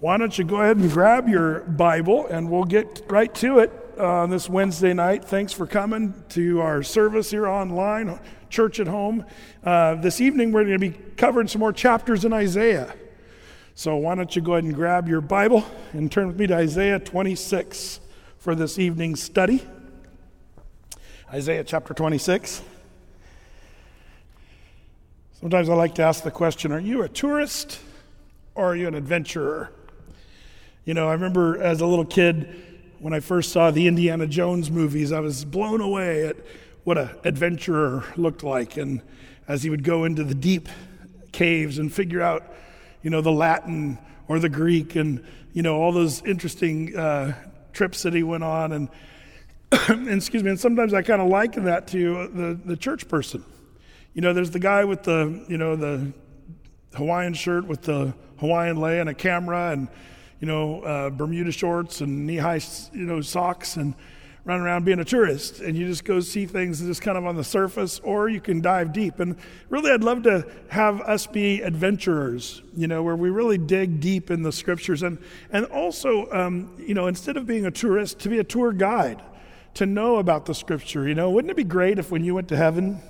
Why don't you go ahead and grab your Bible and we'll get right to it on uh, this Wednesday night. Thanks for coming to our service here online, church at home. Uh, this evening we're going to be covering some more chapters in Isaiah. So why don't you go ahead and grab your Bible and turn with me to Isaiah 26 for this evening's study. Isaiah chapter 26. Sometimes I like to ask the question Are you a tourist or are you an adventurer? You know, I remember as a little kid when I first saw the Indiana Jones movies, I was blown away at what an adventurer looked like. And as he would go into the deep caves and figure out, you know, the Latin or the Greek and, you know, all those interesting uh, trips that he went on. And, and excuse me, and sometimes I kind of liken that to the, the church person. You know, there's the guy with the, you know, the Hawaiian shirt with the Hawaiian lei and a camera and, you know, uh, Bermuda shorts and knee-high, you know, socks and run around being a tourist. And you just go see things just kind of on the surface or you can dive deep. And really i'd love to have us be adventurers you know where we really dig deep in the scriptures. And and also um, you know instead of being a tourist to be a tour guide to know about the scripture you know. Wouldn't it be great if when you went to heaven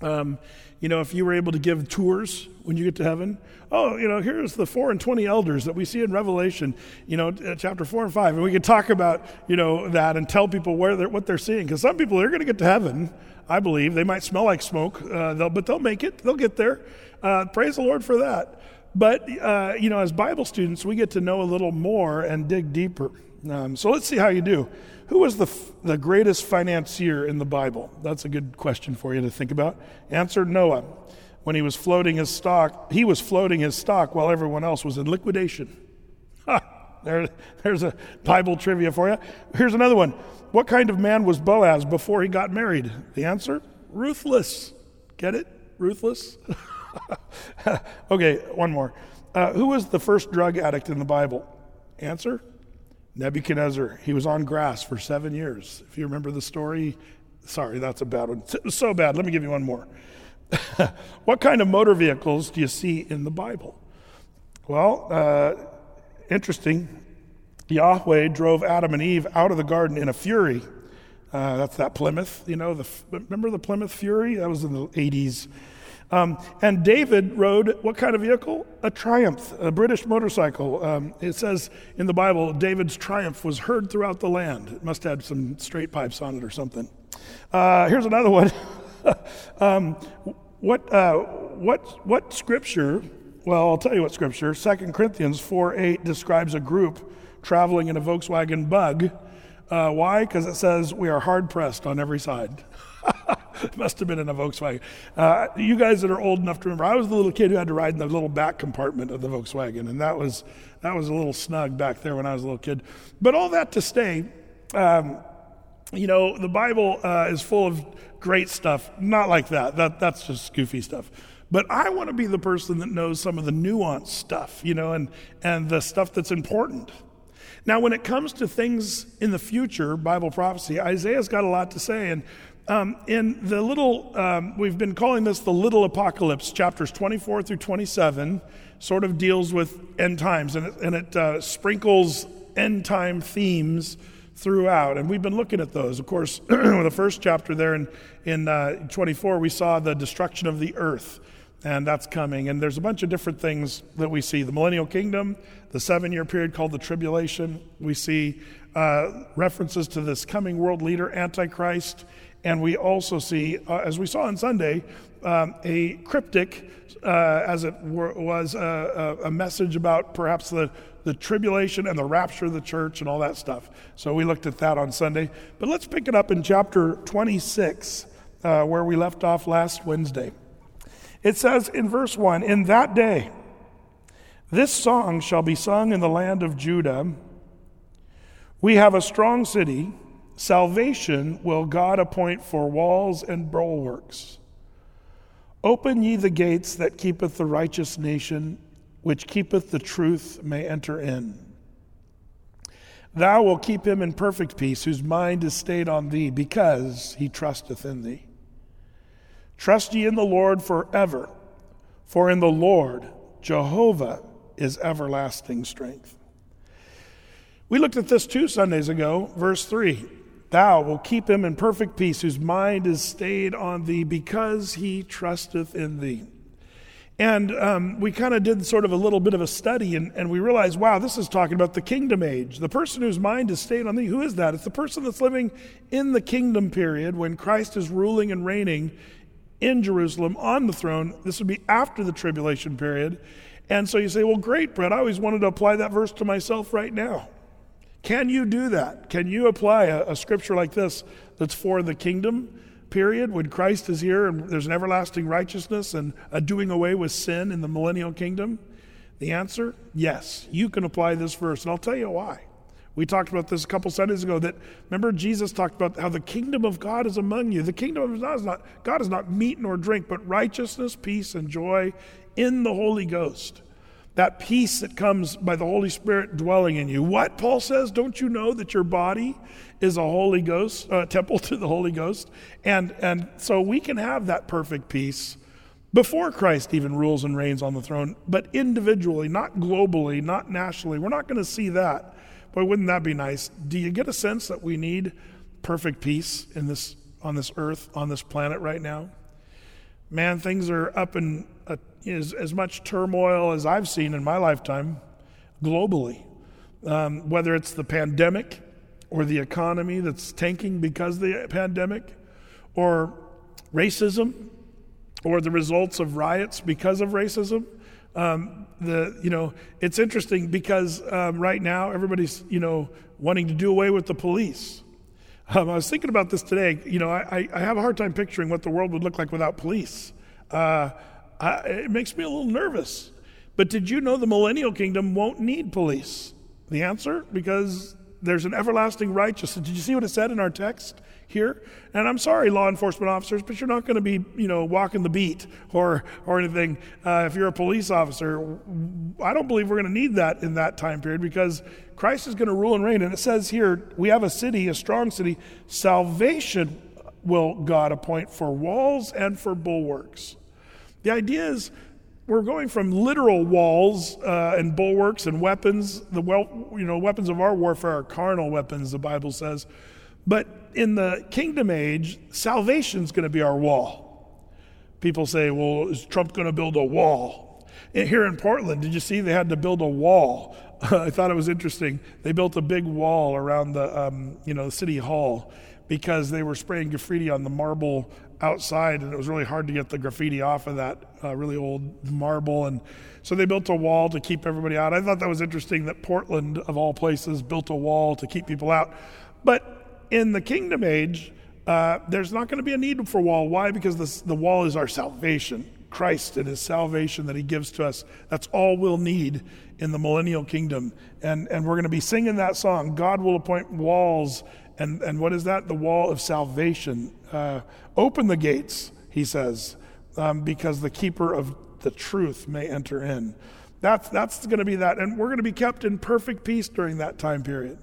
um, you know, if you were able to give tours when you get to heaven, oh, you know, here's the four and 20 elders that we see in Revelation, you know, uh, chapter four and five. And we could talk about, you know, that and tell people where they're, what they're seeing. Because some people, they're going to get to heaven, I believe. They might smell like smoke, uh, they'll, but they'll make it. They'll get there. Uh, praise the Lord for that. But, uh, you know, as Bible students, we get to know a little more and dig deeper. Um, so let's see how you do. Who was the, the greatest financier in the Bible? That's a good question for you to think about. Answer Noah. When he was floating his stock, he was floating his stock while everyone else was in liquidation. Ha! There, there's a Bible trivia for you. Here's another one. What kind of man was Boaz before he got married? The answer ruthless. Get it? Ruthless? okay, one more. Uh, who was the first drug addict in the Bible? Answer Nebuchadnezzar, he was on grass for seven years. If you remember the story, sorry, that's a bad one. So bad. Let me give you one more. what kind of motor vehicles do you see in the Bible? Well, uh, interesting. Yahweh drove Adam and Eve out of the garden in a fury. Uh, that's that Plymouth, you know, the, remember the Plymouth Fury? That was in the 80s. Um, and David rode what kind of vehicle? A Triumph, a British motorcycle. Um, it says in the Bible, David's Triumph was heard throughout the land. It must have some straight pipes on it or something. Uh, here's another one. um, what, uh, what, what scripture, well, I'll tell you what scripture, 2 Corinthians 4 8 describes a group traveling in a Volkswagen bug. Uh, why? Because it says we are hard pressed on every side. Must have been in a Volkswagen. Uh, you guys that are old enough to remember, I was the little kid who had to ride in the little back compartment of the Volkswagen, and that was that was a little snug back there when I was a little kid. But all that to say, um, you know, the Bible uh, is full of great stuff. Not like that. That that's just goofy stuff. But I want to be the person that knows some of the nuanced stuff, you know, and and the stuff that's important. Now, when it comes to things in the future, Bible prophecy, Isaiah's got a lot to say. And um, in the little, um, we've been calling this the little apocalypse, chapters 24 through 27, sort of deals with end times and it, and it uh, sprinkles end time themes throughout. And we've been looking at those. Of course, the first chapter there in, in uh, 24, we saw the destruction of the earth, and that's coming. And there's a bunch of different things that we see the millennial kingdom, the seven year period called the tribulation. We see uh, references to this coming world leader, Antichrist. And we also see, uh, as we saw on Sunday, um, a cryptic, uh, as it were, was a, a, message about perhaps the, the tribulation and the rapture of the church and all that stuff. So we looked at that on Sunday. But let's pick it up in chapter 26, uh, where we left off last Wednesday. It says in verse 1 In that day, this song shall be sung in the land of Judah. We have a strong city Salvation will God appoint for walls and bulwarks. Open ye the gates that keepeth the righteous nation, which keepeth the truth may enter in. Thou wilt keep him in perfect peace, whose mind is stayed on thee, because he trusteth in thee. Trust ye in the Lord forever, for in the Lord, Jehovah, is everlasting strength. We looked at this two Sundays ago, verse 3. Thou will keep him in perfect peace, whose mind is stayed on thee, because he trusteth in thee. And um, we kind of did sort of a little bit of a study, and, and we realized, wow, this is talking about the kingdom age. The person whose mind is stayed on thee, who is that? It's the person that's living in the kingdom period when Christ is ruling and reigning in Jerusalem on the throne. This would be after the tribulation period. And so you say, well, great, Brett, I always wanted to apply that verse to myself right now. Can you do that? Can you apply a, a, scripture like this that's for the kingdom period when Christ is here and there's an everlasting righteousness and a doing away with sin in the millennial kingdom? The answer yes, you can apply this verse, and I'll tell you why. We talked about this a couple Sundays ago that remember Jesus talked about how the kingdom of God is among you. The kingdom of God is not God is not meat nor drink, but righteousness, peace, and joy in the Holy Ghost that peace that comes by the Holy Spirit dwelling in you. What Paul says, don't you know that your body is a Holy Ghost, uh, temple to the Holy Ghost? And, and so we can have that perfect peace before Christ even rules and reigns on the throne, but individually, not globally, not nationally. We're not going to see that. But wouldn't that be nice? Do you get a sense that we need perfect peace in this, on this earth, on this planet right now? Man, things are up in a is as much turmoil as I've seen in my lifetime globally. Um, whether it's the pandemic or the economy that's tanking because of the pandemic, or racism, or the results of riots because of racism. Um, the you know it's interesting because um, right now everybody's you know wanting to do away with the police. Um, I was thinking about this today. You know, I, I have a hard time picturing what the world would look like without police. Uh, I, it makes me a little nervous. But did you know the millennial kingdom won't need police? The answer? Because there's an everlasting righteousness. Did you see what it said in our text here? And I'm sorry, law enforcement officers, but you're not going to be, you know, walking the beat or or anything. Uh, if you're a police officer, I don't believe we're going to need that in that time period because Christ is going to rule and reign. And it says here, we have a city, a strong city. Salvation will God appoint for walls and for bulwarks. The idea is we're going from literal walls uh, and bulwarks and weapons. The well, you know, weapons of our warfare are carnal weapons, the Bible says. But in the kingdom age, salvation's going to be our wall. People say, well, is Trump going to build a wall? Here in Portland, did you see they had to build a wall? I thought it was interesting. They built a big wall around the, um, you know, city hall because they were spraying graffiti on the marble outside, and it was really hard to get the graffiti off of that uh, really old marble. And so they built a wall to keep everybody out. I thought that was interesting that Portland, of all places, built a wall to keep people out. But in the kingdom age, uh, there's not going to be a need for wall. Why? Because this, the wall is our salvation. Christ and his salvation that he gives to us. That's all we'll need in the millennial kingdom. And, and we're going to be singing that song God will appoint walls and, and what is that? The wall of salvation. Uh, open the gates, he says, um, because the keeper of the truth may enter in. That's, that's going to be that. And we're going to be kept in perfect peace during that time period.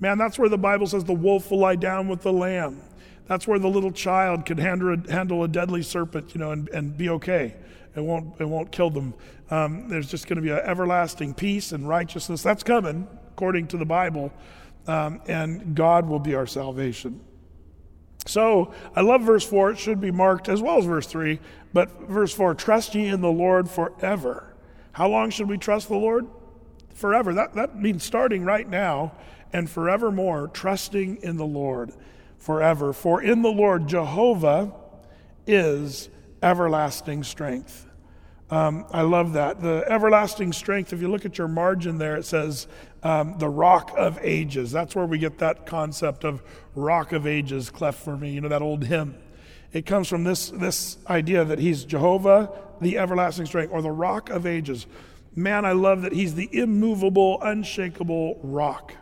Man, that's where the Bible says the wolf will lie down with the lamb. That's where the little child can handle a, handle a deadly serpent, you know, and, and be okay. It won't, it won't kill them. Um, there's just going to be an everlasting peace and righteousness. That's coming, according to the Bible um, and God will be our salvation. So I love verse 4. It should be marked as well as verse 3. But verse 4 trust ye in the Lord forever. How long should we trust the Lord? Forever. That, that means starting right now and forevermore, trusting in the Lord forever. For in the Lord, Jehovah is everlasting strength. Um, I love that. The everlasting strength, if you look at your margin there, it says um, the rock of ages. That's where we get that concept of rock of ages, cleft for me, you know, that old hymn. It comes from this, this idea that he's Jehovah, the everlasting strength, or the rock of ages. Man, I love that he's the immovable, unshakable rock.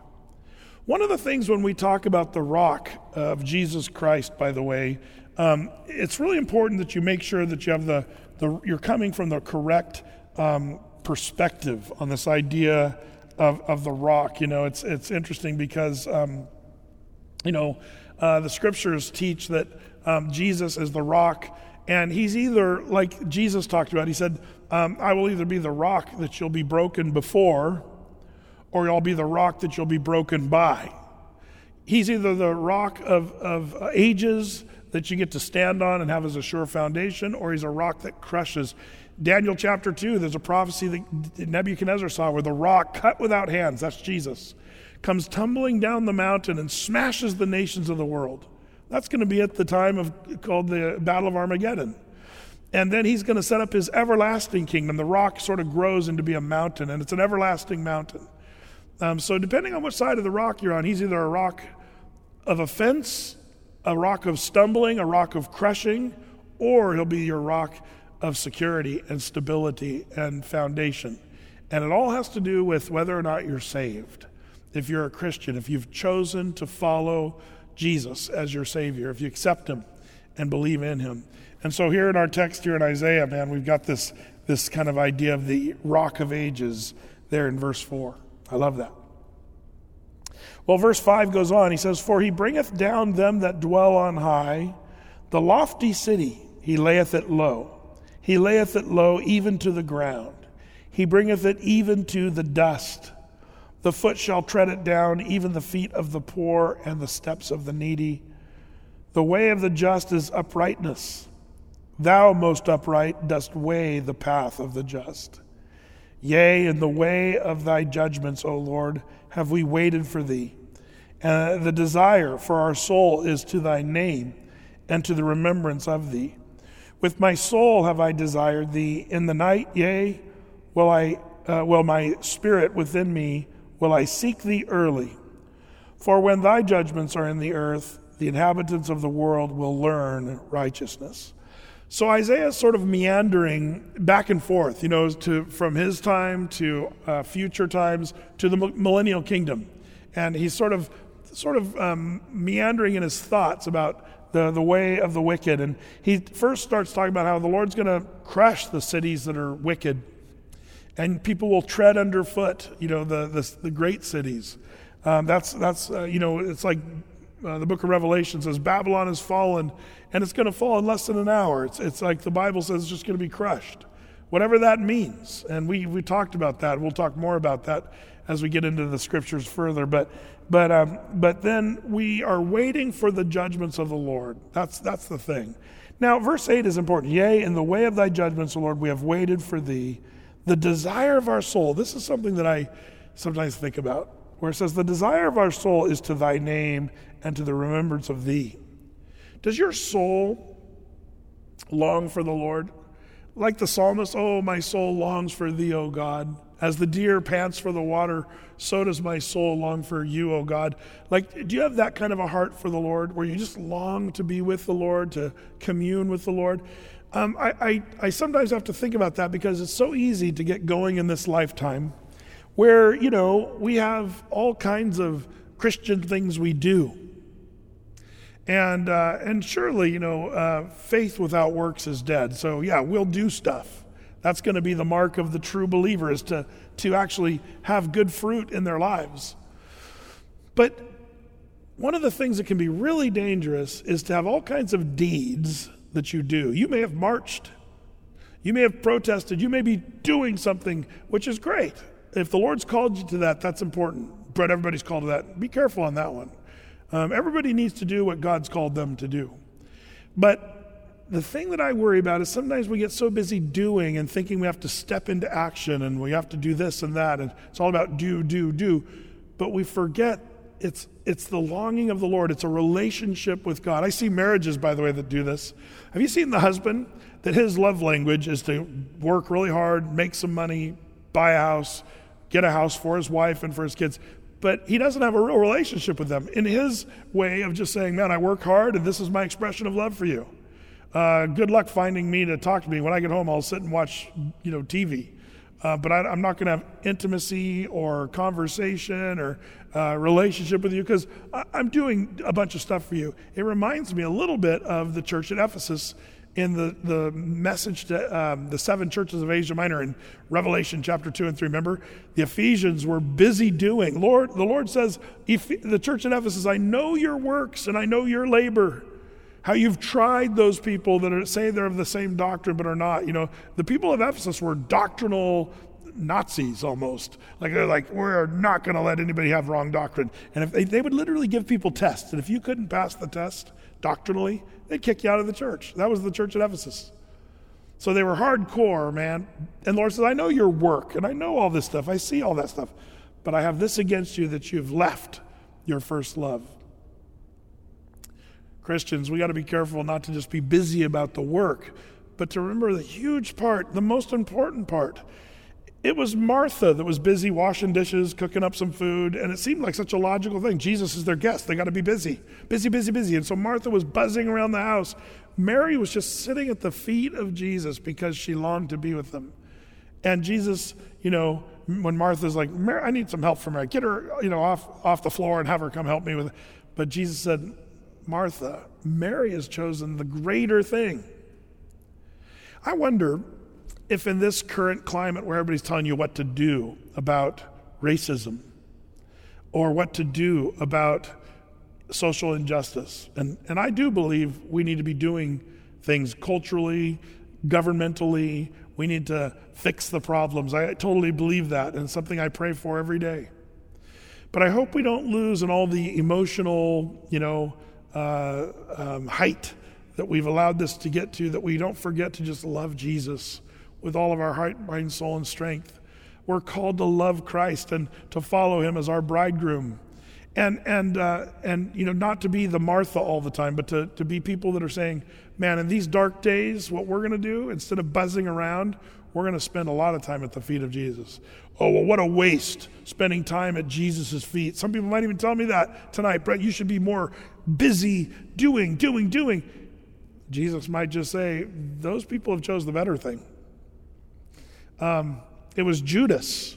One of the things when we talk about the rock of Jesus Christ, by the way, um, it's really important that you make sure that you have the, the you're coming from the correct um, perspective on this idea of, of the rock. You know, it's, it's interesting because, um, you know, uh, the scriptures teach that um, Jesus is the rock And he's either, like Jesus talked about, he said, um, I will either be the rock that you'll be broken before, or I'll be the rock that you'll be broken by. He's either the rock of, of ages that you get to stand on and have as a sure foundation, or he's a rock that crushes. Daniel chapter 2, there's a prophecy that Nebuchadnezzar saw where the rock cut without hands, that's Jesus, comes tumbling down the mountain and smashes the nations of the world. That's going to be at the time of called the Battle of Armageddon. And then he's going to set up his everlasting kingdom. The rock sort of grows into be a mountain, and it's an everlasting mountain. Um, so, depending on what side of the rock you're on, he's either a rock of offense, a rock of stumbling, a rock of crushing, or he'll be your rock of security and stability and foundation. And it all has to do with whether or not you're saved. If you're a Christian, if you've chosen to follow Jesus as your Savior, if you accept Him and believe in Him. And so here in our text here in Isaiah, man, we've got this, this kind of idea of the rock of ages there in verse 4. I love that. Well, verse 5 goes on. He says, For he bringeth down them that dwell on high, the lofty city, he layeth it low. He layeth it low even to the ground. He bringeth it even to the dust. The foot shall tread it down, even the feet of the poor and the steps of the needy. The way of the just is uprightness. Thou, most upright, dost weigh the path of the just. Yea, in the way of thy judgments, O Lord, have we waited for thee. And uh, the desire for our soul is to thy name and to the remembrance of thee. With my soul have I desired thee. In the night, yea, will I, uh, will my spirit within me, will I seek thee early. For when thy judgments are in the earth, the inhabitants of the world will learn righteousness. So Isaiah is sort of meandering back and forth, you know, to, from his time to uh, future times to the millennial kingdom. And he's sort of, sort of um, meandering in his thoughts about the, the way of the wicked. And he first starts talking about how the Lord's going to crush the cities that are wicked. And people will tread underfoot, you know, the, the, the great cities. Um, that's, that's uh, you know, it's like uh, the book of Revelation says Babylon has fallen, and it's going to fall in less than an hour. It's, it's like the Bible says it's just going to be crushed. Whatever that means. And we, we talked about that. We'll talk more about that as we get into the scriptures further. But but, um, but then we are waiting for the judgments of the Lord. That's, that's the thing. Now, verse 8 is important. Yea, in the way of thy judgments, O Lord, we have waited for thee. The desire of our soul, this is something that I sometimes think about, where it says, The desire of our soul is to thy name and to the remembrance of thee. Does your soul long for the Lord? Like the psalmist, Oh, my soul longs for thee, O God. As the deer pants for the water, so does my soul long for you, O God. Like, do you have that kind of a heart for the Lord where you just long to be with the Lord, to commune with the Lord? Um, I, I, I sometimes have to think about that because it's so easy to get going in this lifetime where, you know, we have all kinds of Christian things we do. And, uh, and surely, you know, uh, faith without works is dead. So, yeah, we'll do stuff. That's going to be the mark of the true believer is to, to actually have good fruit in their lives. But one of the things that can be really dangerous is to have all kinds of deeds that you do. You may have marched, you may have protested, you may be doing something, which is great. If the Lord's called you to that, that's important. But everybody's called to that. Be careful on that one. Um, everybody needs to do what God's called them to do. But the thing that I worry about is sometimes we get so busy doing and thinking we have to step into action and we have to do this and that, and it's all about do, do, do. But we forget it's, it's the longing of the Lord, it's a relationship with God. I see marriages, by the way, that do this. Have you seen the husband that his love language is to work really hard, make some money, buy a house, get a house for his wife and for his kids? But he doesn't have a real relationship with them in his way of just saying, Man, I work hard and this is my expression of love for you. Uh, good luck finding me to talk to me. When I get home, I'll sit and watch, you know, TV. Uh, but I, am not going to have intimacy or conversation or uh, relationship with you because I'm doing a bunch of stuff for you. It reminds me a little bit of the church at Ephesus in the, the message to um, the seven churches of Asia Minor in Revelation chapter 2 and 3. Remember, the Ephesians were busy doing. Lord, the Lord says, the church in Ephesus, I know your works and I know your labor how you've tried those people that are, say they're of the same doctrine but are not. You know, the people of Ephesus were doctrinal Nazis almost. Like they're like, we're not going to let anybody have wrong doctrine. And if they, they would literally give people tests, and if you couldn't pass the test doctrinally, they'd kick you out of the church. That was the church at Ephesus. So they were hardcore, man. And Lord says, I know your work, and I know all this stuff. I see all that stuff. But I have this against you that you've left your first love. Christians, we got to be careful not to just be busy about the work, but to remember the huge part, the most important part. It was Martha that was busy washing dishes, cooking up some food, and it seemed like such a logical thing. Jesus is their guest. They got to be busy. Busy, busy, busy. And so Martha was buzzing around the house. Mary was just sitting at the feet of Jesus because she longed to be with them. And Jesus, you know, when Martha's like, I need some help from her, get her, you know, off, off the floor and have her come help me with it. But Jesus said, Martha, Mary has chosen the greater thing. I wonder if, in this current climate where everybody's telling you what to do about racism or what to do about social injustice, and, and I do believe we need to be doing things culturally, governmentally, we need to fix the problems. I totally believe that, and something I pray for every day. But I hope we don't lose in all the emotional, you know, uh, um, height that we've allowed this to get to, that we don't forget to just love Jesus with all of our heart, mind, soul, and strength. We're called to love Christ and to follow him as our bridegroom. And, and, uh, and you know, not to be the Martha all the time, but to, to be people that are saying, man, in these dark days, what we're going to do, instead of buzzing around, we're going to spend a lot of time at the feet of Jesus. Oh, well, what a waste spending time at Jesus' feet. Some people might even tell me that tonight, Brett, you should be more busy doing, doing, doing. Jesus might just say, those people have chose the better thing. Um, it was Judas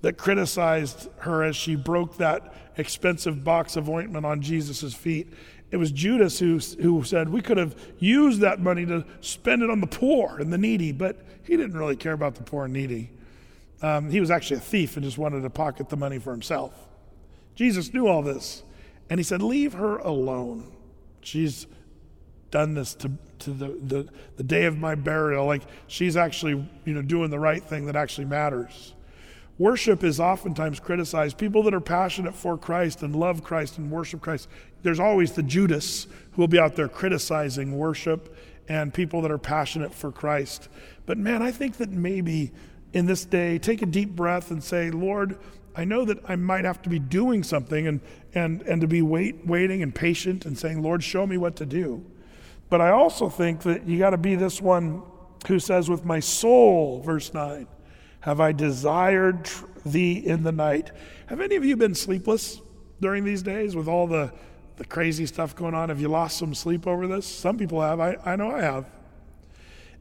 that criticized her as she broke that expensive box of ointment on Jesus' feet. It was Judas who, who said, We could have used that money to spend it on the poor and the needy, but he didn't really care about the poor and needy. Um, he was actually a thief and just wanted to pocket the money for himself. Jesus knew all this, and he said, Leave her alone. She's done this to, to the, the, the day of my burial. Like she's actually, you know, doing the right thing that actually matters. Worship is oftentimes criticized. People that are passionate for Christ and love Christ and worship Christ, there's always the Judas who will be out there criticizing worship and people that are passionate for Christ. But man, I think that maybe in this day, take a deep breath and say, Lord, I know that I might have to be doing something and, and, and to be wait, waiting and patient and saying, Lord, show me what to do. But I also think that you got to be this one who says, With my soul, verse 9, have I desired thee in the night. Have any of you been sleepless during these days with all the, the crazy stuff going on? Have you lost some sleep over this? Some people have. I, I know I have.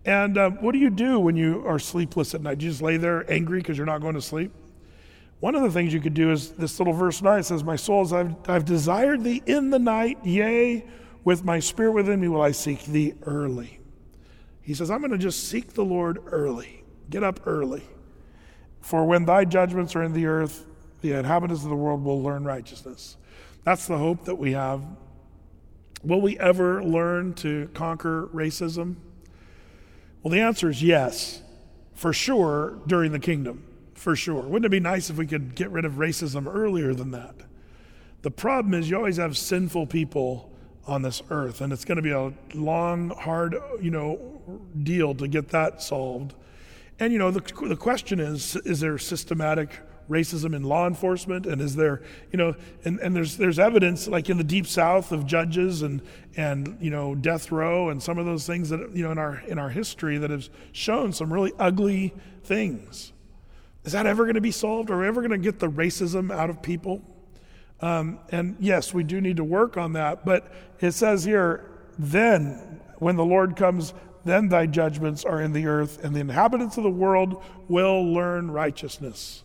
And uh, what do you do when you are sleepless at night? Do you just lay there angry because you're not going to sleep? One of the things you could do is this little verse 9 says, My soul, I've, I've desired thee in the night, yea, with my spirit within me will I seek thee early. He says, I'm going to just seek the Lord early. Get up early. For when thy judgments are in the earth, the inhabitants of the world will learn righteousness. That's the hope that we have. Will we ever learn to conquer racism? Well, the answer is yes, for sure, during the kingdom. For sure. Wouldn't it be nice if we could get rid of racism earlier than that? The problem is you always have sinful people on this earth, and it's going to be a long, hard, you know, deal to get that solved. And, you know, the, the question is is there systematic racism in law enforcement? And is there, you know, and, and there's, there's evidence like in the deep south of judges and, and, you know, death row and some of those things that, you know, in our, in our history that have shown some really ugly things. Is that ever going to be solved? Are we ever going to get the racism out of people? Um, and yes, we do need to work on that. But it says here, then when the Lord comes, then thy judgments are in the earth, and the inhabitants of the world will learn righteousness.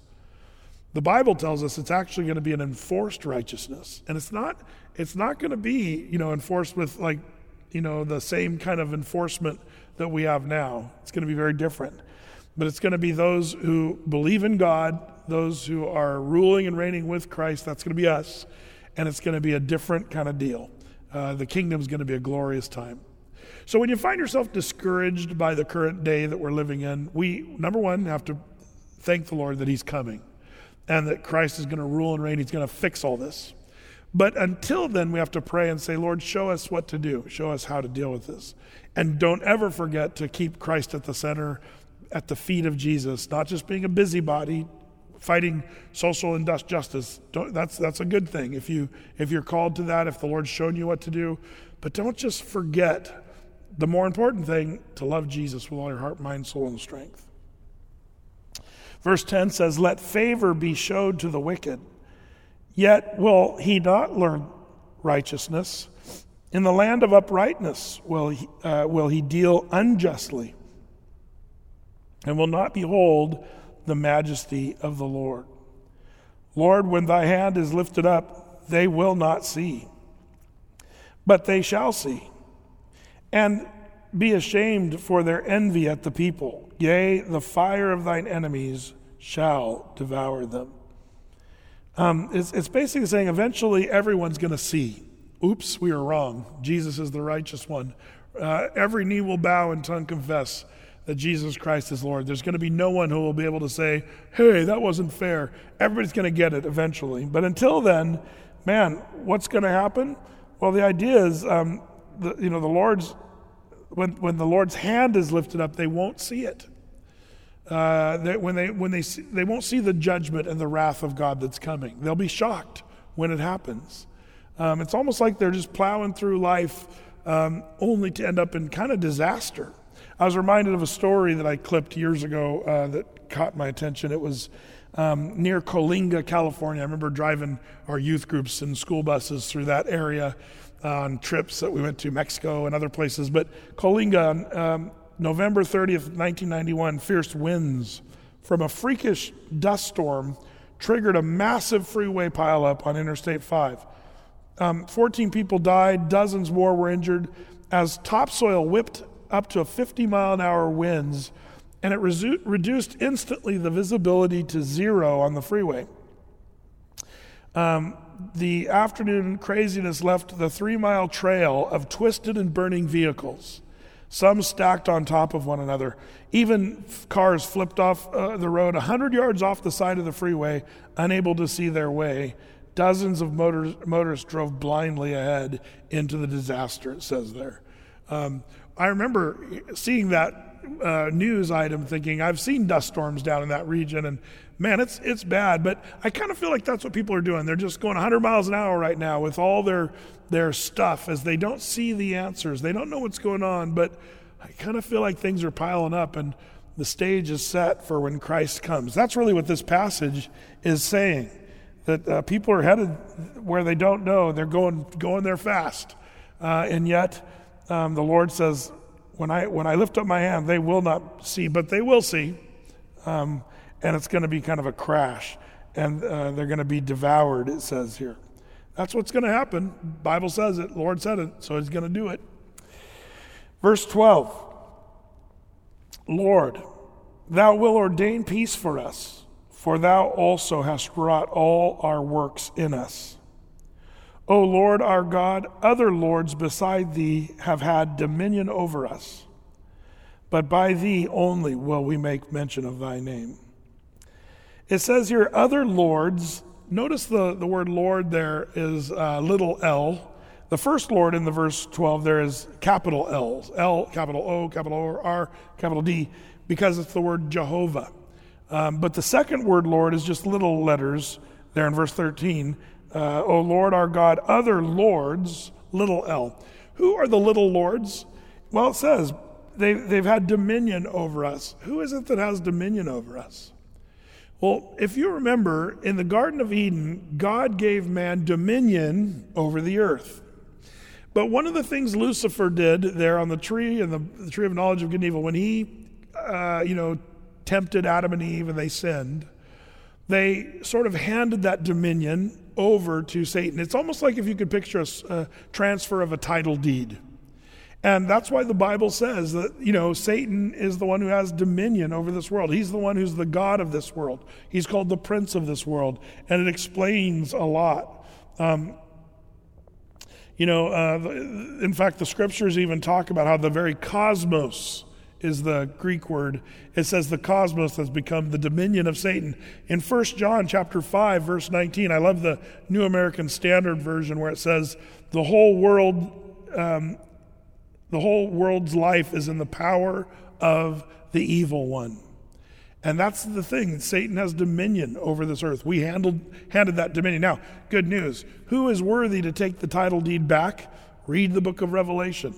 The Bible tells us it's actually going to be an enforced righteousness. And it's not it's not going to be, you know, enforced with like, you know, the same kind of enforcement that we have now. It's going to be very different. But it's going to be those who believe in God, those who are ruling and reigning with Christ, that's going to be us. And it's going to be a different kind of deal. Uh, the kingdom's going to be a glorious time. So when you find yourself discouraged by the current day that we're living in, we, number one, have to thank the Lord that He's coming and that Christ is going to rule and reign. He's going to fix all this. But until then, we have to pray and say, Lord, show us what to do, show us how to deal with this. And don't ever forget to keep Christ at the center, at the feet of Jesus, not just being a busybody, fighting social injustice. That's, that's a good thing if, you, if you're called to that, if the Lord's shown you what to do. But don't just forget the more important thing to love Jesus with all your heart, mind, soul, and strength. Verse 10 says, Let favor be showed to the wicked Yet will he not learn righteousness. In the land of uprightness will he, uh, will he deal unjustly and will not behold the majesty of the Lord. Lord, when thy hand is lifted up, they will not see, but they shall see, and be ashamed for their envy at the people. Yea, the fire of thine enemies shall devour them. Um, it's, it's basically saying eventually everyone's going to see. Oops, we were wrong. Jesus is the righteous one. Uh, every knee will bow and tongue confess that Jesus Christ is Lord. There's going to be no one who will be able to say, hey, that wasn't fair. Everybody's going to get it eventually. But until then, man, what's going to happen? Well, the idea is, um, the, you know, the Lord's, when, when the Lord's hand is lifted up, they won't see it uh, that when they when they see, they won't see the judgment and the wrath of God that's coming. They'll be shocked when it happens. Um, it's almost like they're just plowing through life um, only to end up in kind of disaster. I was reminded of a story that I clipped years ago uh, that caught my attention. It was um, near Coalinga, California. I remember driving our youth groups and school buses through that area on trips that we went to Mexico and other places. But Coalinga, um, November 30th, 1991, fierce winds from a freakish dust storm triggered a massive freeway pileup on Interstate 5. Um, 14 people died, dozens more were injured as topsoil whipped up to 50 mile an hour winds, and it resu- reduced instantly the visibility to zero on the freeway. Um, the afternoon craziness left the three mile trail of twisted and burning vehicles some stacked on top of one another. Even cars flipped off uh, the road 100 yards off the side of the freeway, unable to see their way. Dozens of motors, motorists drove blindly ahead into the disaster, it says there. Um, I remember seeing that uh, news item thinking, I've seen dust storms down in that region, and man, it's, it's bad. But I kind of feel like that's what people are doing. They're just going 100 miles an hour right now with all their their stuff as they don't see the answers. They don't know what's going on, but I kind of feel like things are piling up and the stage is set for when Christ comes. That's really what this passage is saying. That uh, people are headed where they don't know. They're going going there fast, uh, and yet um, the Lord says, "When I when I lift up my hand, they will not see, but they will see, um, and it's going to be kind of a crash, and uh, they're going to be devoured." It says here. That's what's going to happen. Bible says it. Lord said it, so he's going to do it. Verse 12. Lord, thou will ordain peace for us, for thou also hast wrought all our works in us. O Lord our God, other lords beside thee have had dominion over us, but by thee only will we make mention of thy name. It says here, other lords Notice the, the word Lord there is uh, little l. The first Lord in the verse 12 there is capital L, L, capital O, capital O, R, capital D, because it's the word Jehovah. Um, but the second word Lord is just little letters there in verse 13. Uh, o Lord our God, other lords, little l. Who are the little lords? Well, it says they, they've had dominion over us. Who is it that has dominion over us? Well, if you remember, in the Garden of Eden, God gave man dominion over the earth. But one of the things Lucifer did there on the tree and the, the tree of knowledge of good and evil, when he, uh, you know, tempted Adam and Eve and they sinned, they sort of handed that dominion over to Satan. It's almost like if you could picture a, a transfer of a title deed. And that's why the Bible says that, you know, Satan is the one who has dominion over this world. He's the one who's the God of this world. He's called the prince of this world. And it explains a lot. Um, You know, uh, in fact, the scriptures even talk about how the very cosmos is the Greek word. It says the cosmos has become the dominion of Satan. In 1 John chapter 5 verse 19, I love the New American Standard version where it says the whole world um, the whole world's life is in the power of the evil one. And that's the thing. Satan has dominion over this earth. We handled, handed that dominion. Now, good news. Who is worthy to take the title deed back? Read the book of Revelation,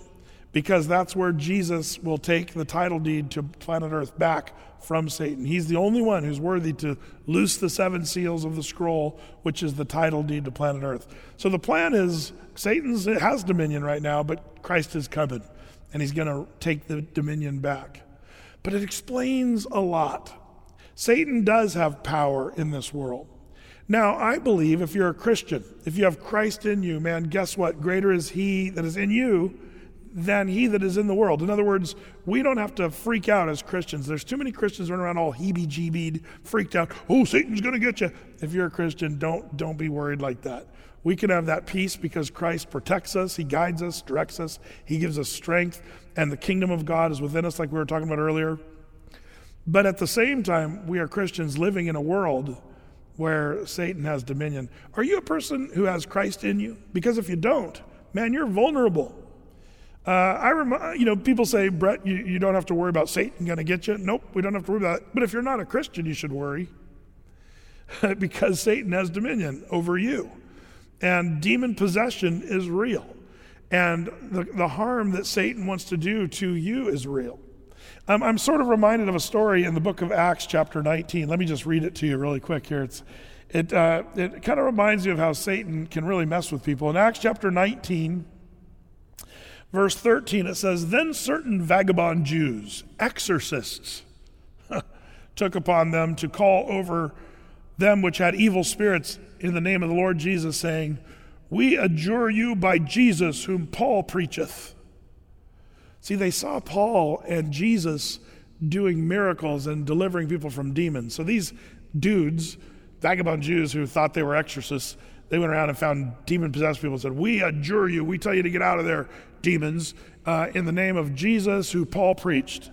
because that's where Jesus will take the title deed to planet Earth back from Satan. He's the only one who's worthy to loose the seven seals of the scroll, which is the title deed to planet Earth. So the plan is Satan has dominion right now, but Christ is coming, and he's going to take the dominion back but it explains a lot. Satan does have power in this world. Now, I believe if you're a Christian, if you have Christ in you, man, guess what? Greater is he that is in you than he that is in the world. In other words, we don't have to freak out as Christians. There's too many Christians running around all heebie-jeebied, freaked out. Oh, Satan's going to get you. If you're a Christian, don't don't be worried like that. We can have that peace because Christ protects us, he guides us, directs us, he gives us strength and the kingdom of God is within us, like we were talking about earlier. But at the same time, we are Christians living in a world where Satan has dominion. Are you a person who has Christ in you? Because if you don't, man, you're vulnerable. Uh, I rem- you know, people say, Brett, you, you don't have to worry about Satan going to get you. Nope, we don't have to worry about it. But if you're not a Christian, you should worry because Satan has dominion over you. And demon possession is real. And the, the harm that Satan wants to do to you is real. Um, I'm sort of reminded of a story in the book of Acts, chapter 19. Let me just read it to you really quick here. It's, it uh, it kind of reminds you of how Satan can really mess with people. In Acts chapter 19, verse 13, it says, Then certain vagabond Jews, exorcists, took upon them to call over them which had evil spirits in the name of the Lord Jesus, saying, we adjure you by Jesus, whom Paul preacheth. See, they saw Paul and Jesus doing miracles and delivering people from demons. So these dudes, vagabond Jews who thought they were exorcists, they went around and found demon possessed people and said, We adjure you, we tell you to get out of there, demons, uh, in the name of Jesus, who Paul preached.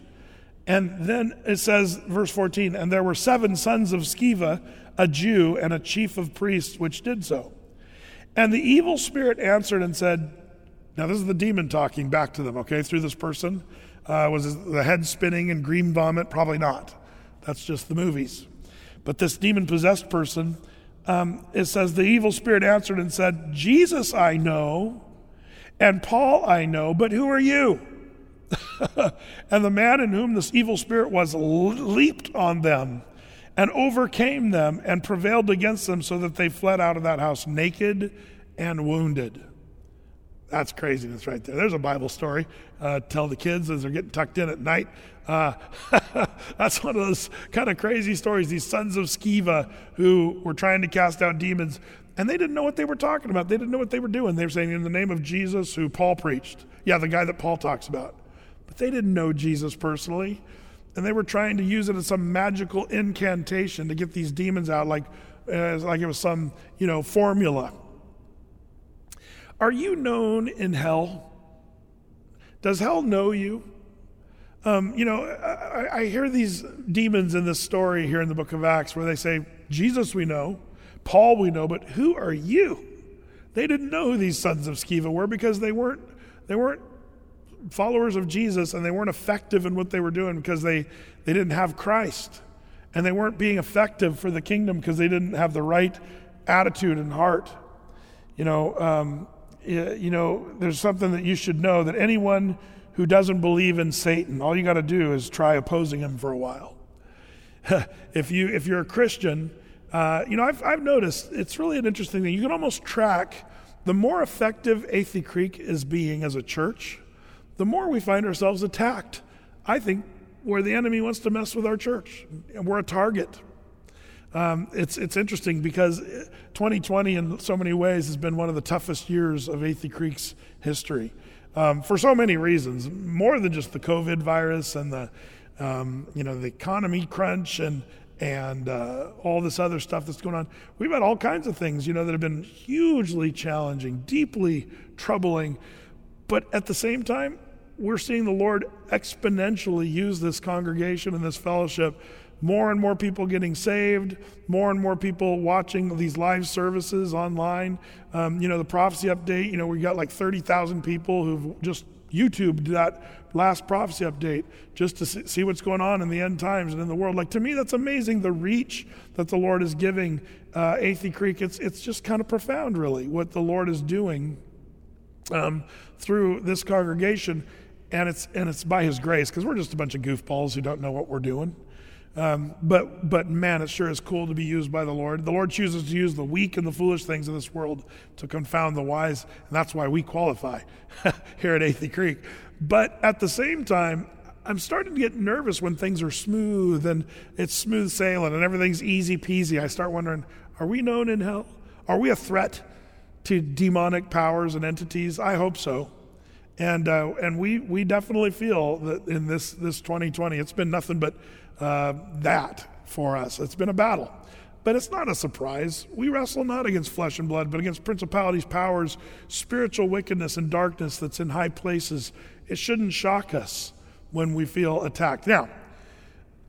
And then it says, verse 14, and there were seven sons of Sceva, a Jew, and a chief of priests, which did so. And the evil spirit answered and said, Now, this is the demon talking back to them, okay, through this person. Uh, was the head spinning and green vomit? Probably not. That's just the movies. But this demon possessed person, um, it says, The evil spirit answered and said, Jesus I know, and Paul I know, but who are you? and the man in whom this evil spirit was leaped on them and overcame them and prevailed against them so that they fled out of that house naked and wounded. That's craziness right there. There's a Bible story. Uh, tell the kids as they're getting tucked in at night. Uh, that's one of those kind of crazy stories. These sons of Sceva who were trying to cast out demons, and they didn't know what they were talking about. They didn't know what they were doing. They were saying, In the name of Jesus, who Paul preached. Yeah, the guy that Paul talks about. But they didn't know Jesus personally and they were trying to use it as some magical incantation to get these demons out, like, uh, like it was some, you know, formula. Are you known in hell? Does hell know you? Um, you know, I, I hear these demons in this story here in the book of Acts where they say, Jesus we know, Paul we know, but who are you? They didn't know who these sons of Sceva were because they weren't, they weren't followers of Jesus and they weren't effective in what they were doing because they, they didn't have Christ. And they weren't being effective for the kingdom because they didn't have the right attitude and heart. You know, um, you know, there's something that you should know that anyone who doesn't believe in Satan, all you got to do is try opposing him for a while. if you if you're a Christian, uh, you know, I've I've noticed it's really an interesting thing. You can almost track the more effective Athey Creek is being as a church the more we find ourselves attacked. I think where the enemy wants to mess with our church, and we're a target. Um, it's, it's interesting because 2020, in so many ways, has been one of the toughest years of Athey Creek's history um, for so many reasons, more than just the COVID virus and the, um, you know, the economy crunch and and uh, all this other stuff that's going on. We've had all kinds of things, you know, that have been hugely challenging, deeply troubling. But at the same time, we're seeing the Lord exponentially use this congregation and this fellowship. More and more people getting saved, more and more people watching these live services online. Um, you know, the prophecy update, you know, we got like 30,000 people who've just YouTube that last prophecy update just to see what's going on in the end times and in the world. Like to me, that's amazing. The reach that the Lord is giving uh, Athey Creek. It's it's just kind of profound, really, what the Lord is doing um, through this congregation, and it's and it's by His grace because we're just a bunch of goofballs who don't know what we're doing. Um, but but man, it sure is cool to be used by the Lord. The Lord chooses to use the weak and the foolish things of this world to confound the wise, and that's why we qualify here at Athey Creek. But at the same time, I'm starting to get nervous when things are smooth and it's smooth sailing and everything's easy peasy. I start wondering, are we known in hell? Are we a threat to demonic powers and entities? I hope so. And uh, and we we definitely feel that in this this 2020, it's been nothing but uh, that for us. It's been a battle. But it's not a surprise. We wrestle not against flesh and blood, but against principalities, powers, spiritual wickedness, and darkness that's in high places it shouldn't shock us when we feel attacked. Now,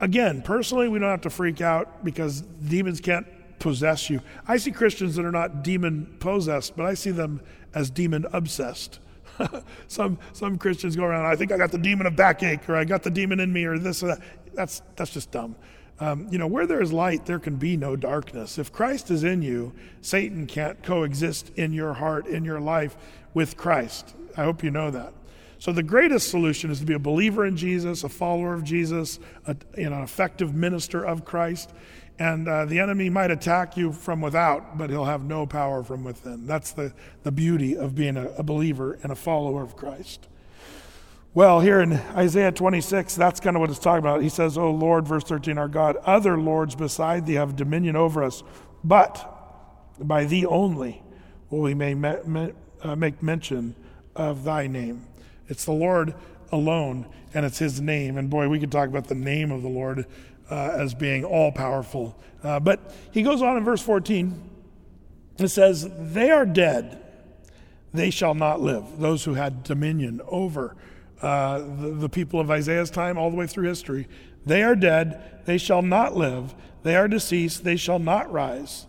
again, personally, we don't have to freak out because demons can't possess you. I see Christians that are not demon possessed, but I see them as demon obsessed. some some Christians go around, I think I got the demon of backache, or I got the demon in me, or this or that. That's that's just dumb. Um, you know, where there is light, there can be no darkness. If Christ is in you, Satan can't coexist in your heart, in your life with Christ. I hope you know that. So the greatest solution is to be a believer in Jesus, a follower of Jesus, a, you know, an effective minister of Christ. And uh, the enemy might attack you from without, but he'll have no power from within. That's the, the beauty of being a, a believer and a follower of Christ. Well, here in Isaiah 26, that's kind of what it's talking about. He says, Oh Lord, verse 13, our God, other lords beside thee have dominion over us, but by thee only will we may uh, make mention of thy name. It's the Lord alone, and it's His name. And boy, we could talk about the name of the Lord uh, as being all powerful. Uh, but he goes on in verse 14. It says, They are dead, they shall not live. Those who had dominion over uh, the, the people of Isaiah's time, all the way through history, they are dead, they shall not live. They are deceased, they shall not rise.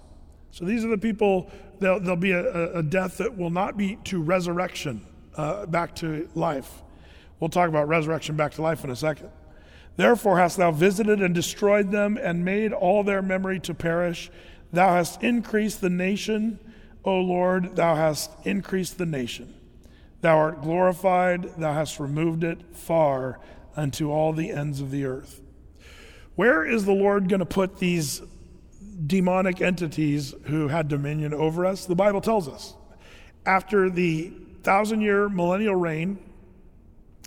So these are the people, there'll, there'll be a, a death that will not be to resurrection uh, back to life. We'll talk about resurrection back to life in a second. Therefore hast thou visited and destroyed them and made all their memory to perish. Thou hast increased the nation, O Lord, thou hast increased the nation. Thou art glorified, thou hast removed it far unto all the ends of the earth. Where is the Lord going to put these demonic entities who had dominion over us? The Bible tells us. After the thousand year millennial reign,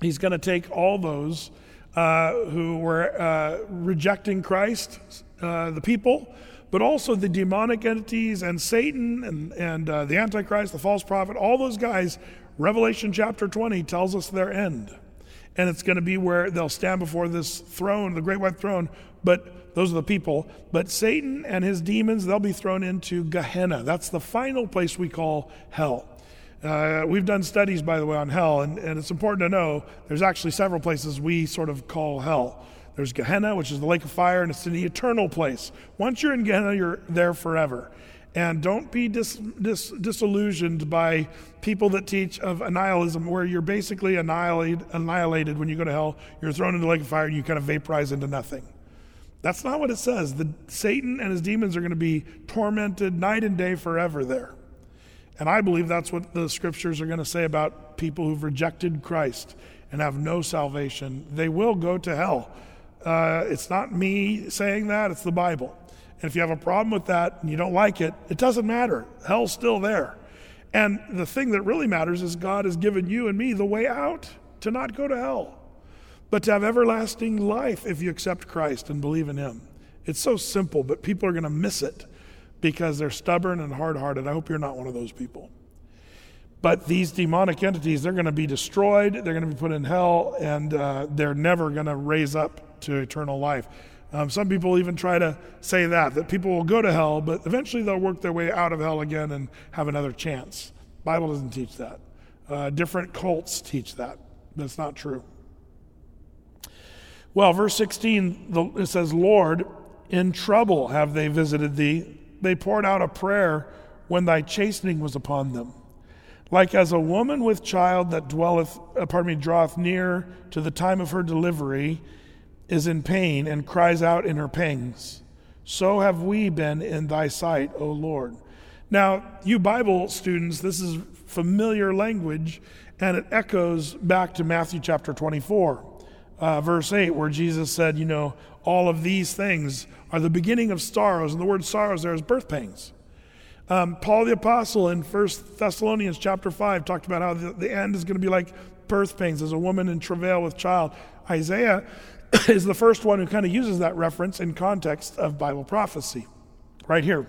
he's going to take all those uh, who were uh, rejecting Christ, uh, the people, but also the demonic entities and Satan and, and uh, the Antichrist, the false prophet, all those guys. Revelation chapter 20 tells us their end. And it's going to be where they'll stand before this throne, the great white throne, but those are the people. But Satan and his demons, they'll be thrown into Gehenna. That's the final place we call hell. Uh, we've done studies, by the way, on hell, and, and it's important to know there's actually several places we sort of call hell. There's Gehenna, which is the lake of fire, and it's an eternal place. Once you're in Gehenna, you're there forever. And don't be dis, dis, disillusioned by people that teach of annihilism, where you're basically annihilated, annihilated when you go to hell. You're thrown into the lake of fire and you kind of vaporize into nothing. That's not what it says. The, Satan and his demons are going to be tormented night and day forever there. And I believe that's what the scriptures are going to say about people who've rejected Christ and have no salvation. They will go to hell. Uh, it's not me saying that, it's the Bible. And if you have a problem with that and you don't like it, it doesn't matter. Hell's still there. And the thing that really matters is God has given you and me the way out to not go to hell, but to have everlasting life if you accept Christ and believe in Him. It's so simple, but people are going to miss it because they're stubborn and hard hearted. I hope you're not one of those people. But these demonic entities, they're going to be destroyed, they're going to be put in hell, and uh, they're never going to raise up to eternal life. Um, some people even try to say that, that people will go to hell, but eventually they'll work their way out of hell again and have another chance. Bible doesn't teach that. Uh, different cults teach that. That's not true. Well, verse 16, it says, Lord, in trouble have they visited thee. They poured out a prayer when thy chastening was upon them. Like as a woman with child that dwelleth, uh, pardon me, draweth near to the time of her delivery, is in pain and cries out in her pangs. So have we been in thy sight, O Lord. Now, you Bible students, this is familiar language, and it echoes back to Matthew chapter 24, uh, verse 8, where Jesus said, You know, all of these things are the beginning of sorrows, and the word sorrows there is birth pangs. Um, Paul the Apostle in 1 Thessalonians chapter 5 talked about how the, the end is going to be like birth pains as a woman in travail with child. Isaiah is the first one who kind of uses that reference in context of Bible prophecy, right here.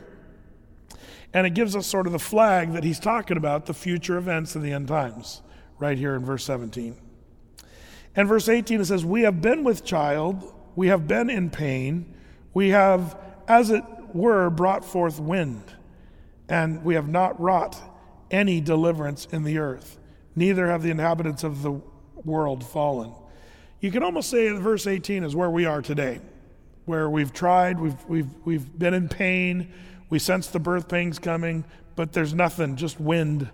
And it gives us sort of the flag that he's talking about the future events of the end times, right here in verse 17. And verse 18 it says, We have been with child, we have been in pain, we have, as it were, brought forth wind, and we have not wrought any deliverance in the earth, neither have the inhabitants of the world fallen. You can almost say that verse 18 is where we are today, where we've tried, we've, we've, we've been in pain, we sense the birth pains coming, but there's nothing, just wind,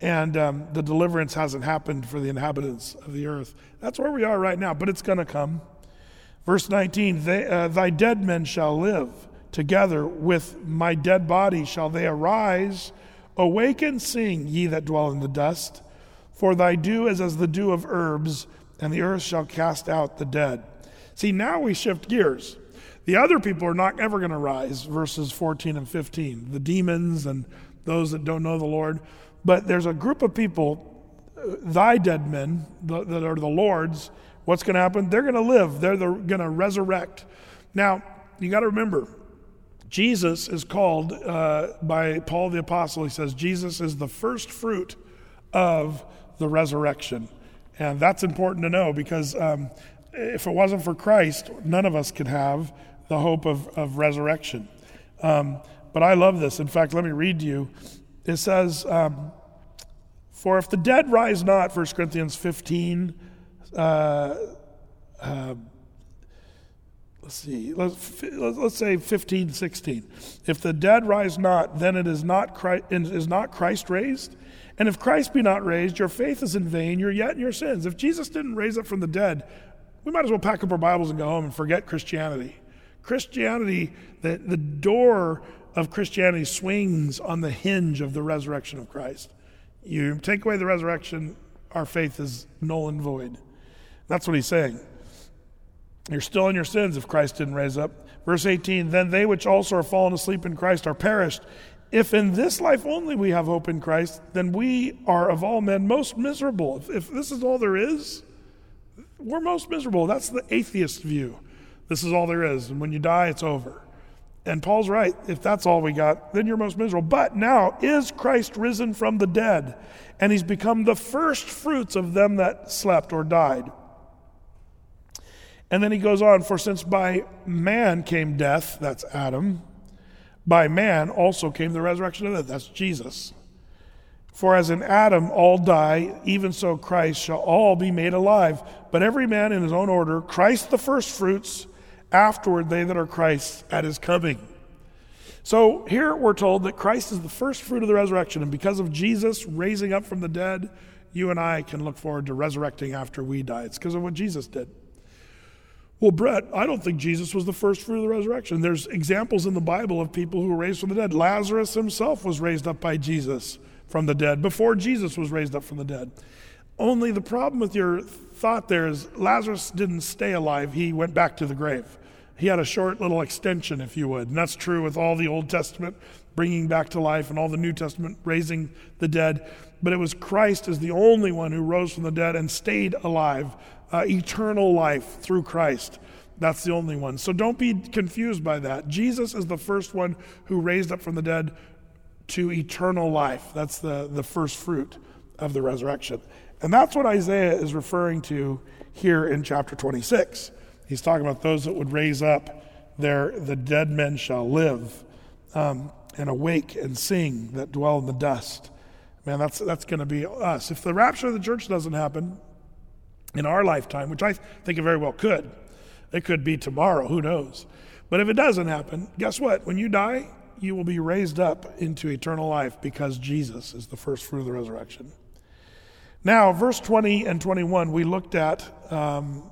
and um, the deliverance hasn't happened for the inhabitants of the earth. That's where we are right now, but it's going to come. Verse 19 they, uh, Thy dead men shall live, together with my dead body shall they arise. Awake and sing, ye that dwell in the dust, for thy dew is as the dew of herbs and the earth shall cast out the dead. See, now we shift gears. The other people are not ever going to rise, verses 14 and 15, the demons and those that don't know the Lord. But there's a group of people, uh, thy dead men, that are the Lord's. What's going to happen? They're going to live, they're going to resurrect. Now, you got to remember, Jesus is called uh, by Paul the Apostle, he says, Jesus is the first fruit of the resurrection. And that's important to know because um, if it wasn't for Christ, none of us could have the hope of, of resurrection. Um, but I love this. In fact, let me read to you. It says, um, For if the dead rise not, 1 Corinthians 15, uh, uh, let's see, let's, let's say 15, 16. If the dead rise not, then it is not Christ, is not Christ raised? And if Christ be not raised, your faith is in vain, you're yet in your sins. If Jesus didn't raise up from the dead, we might as well pack up our Bibles and go home and forget Christianity. Christianity, the, the door of Christianity swings on the hinge of the resurrection of Christ. You take away the resurrection, our faith is null and void. That's what he's saying. You're still in your sins if Christ didn't raise up. Verse 18 Then they which also are fallen asleep in Christ are perished. If in this life only we have hope in Christ, then we are of all men most miserable. If, if this is all there is, we're most miserable. That's the atheist view. This is all there is. And when you die, it's over. And Paul's right. If that's all we got, then you're most miserable. But now is Christ risen from the dead, and he's become the first fruits of them that slept or died. And then he goes on, for since by man came death, that's Adam, by man also came the resurrection of the dead. That's Jesus. For as in Adam all die, even so Christ shall all be made alive. But every man in his own order, Christ the firstfruits, afterward they that are Christ at his coming. So here we're told that Christ is the first fruit of the resurrection, and because of Jesus raising up from the dead, you and I can look forward to resurrecting after we die. It's because of what Jesus did. Well, Brett, I don't think Jesus was the first fruit of the resurrection. There's examples in the Bible of people who were raised from the dead. Lazarus himself was raised up by Jesus from the dead before Jesus was raised up from the dead. Only the problem with your thought there is Lazarus didn't stay alive, he went back to the grave. He had a short little extension, if you would. And that's true with all the Old Testament bringing back to life and all the New Testament raising the dead. But it was Christ as the only one who rose from the dead and stayed alive uh, eternal life through Christ. That's the only one. So don't be confused by that. Jesus is the first one who raised up from the dead to eternal life. That's the, the first fruit of the resurrection. And that's what Isaiah is referring to here in chapter 26. He's talking about those that would raise up there the dead men shall live um, and awake and sing that dwell in the dust. Man, that's, that's going to be us. If the rapture of the church doesn't happen in our lifetime, which I think it very well could, it could be tomorrow, who knows? But if it doesn't happen, guess what? When you die, you will be raised up into eternal life because Jesus is the first fruit of the resurrection. Now, verse 20 and 21, we looked at um,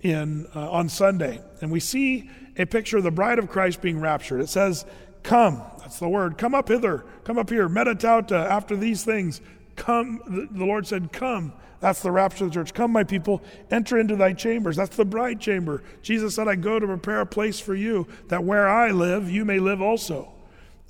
in, uh, on Sunday, and we see a picture of the bride of Christ being raptured. It says, Come, that's the word, come up hither, come up here, meditate after these things. Come, the Lord said, Come. That's the rapture of the church. Come, my people, enter into thy chambers. That's the bride chamber. Jesus said, I go to prepare a place for you, that where I live, you may live also.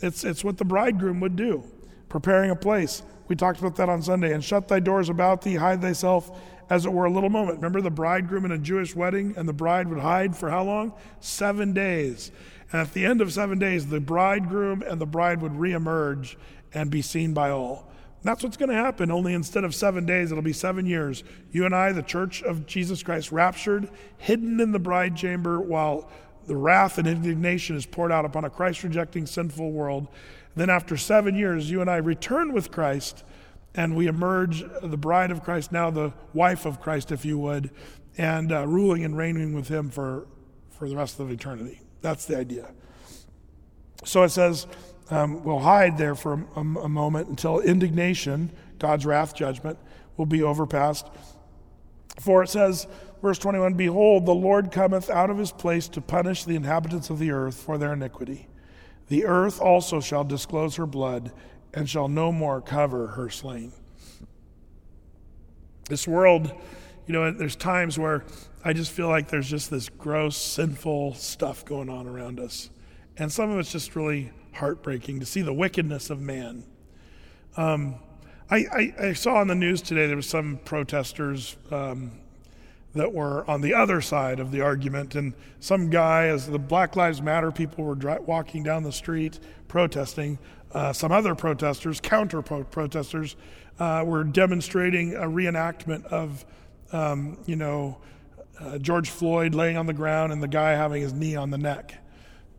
It's, it's what the bridegroom would do, preparing a place. We talked about that on Sunday. And shut thy doors about thee, hide thyself as it were a little moment. Remember the bridegroom in a Jewish wedding, and the bride would hide for how long? Seven days. And at the end of seven days, the bridegroom and the bride would reemerge and be seen by all. That's what's going to happen, only instead of seven days, it'll be seven years. You and I, the church of Jesus Christ, raptured, hidden in the bride chamber while the wrath and indignation is poured out upon a Christ rejecting, sinful world. Then, after seven years, you and I return with Christ and we emerge the bride of Christ, now the wife of Christ, if you would, and uh, ruling and reigning with him for, for the rest of eternity. That's the idea. So it says, um, we'll hide there for a, a, a moment until indignation, God's wrath judgment, will be overpassed. For it says, verse 21 Behold, the Lord cometh out of his place to punish the inhabitants of the earth for their iniquity. The earth also shall disclose her blood and shall no more cover her slain. This world, you know, there's times where I just feel like there's just this gross, sinful stuff going on around us. And some of it's just really heartbreaking to see the wickedness of man. Um, I, I, I, saw on the news today there was some protesters um, that were on the other side of the argument, and some guy, as the Black Lives Matter people were walking down the street protesting, uh, some other protesters, counter protesters, uh, were demonstrating a reenactment of, um, you know, uh, George Floyd laying on the ground and the guy having his knee on the neck.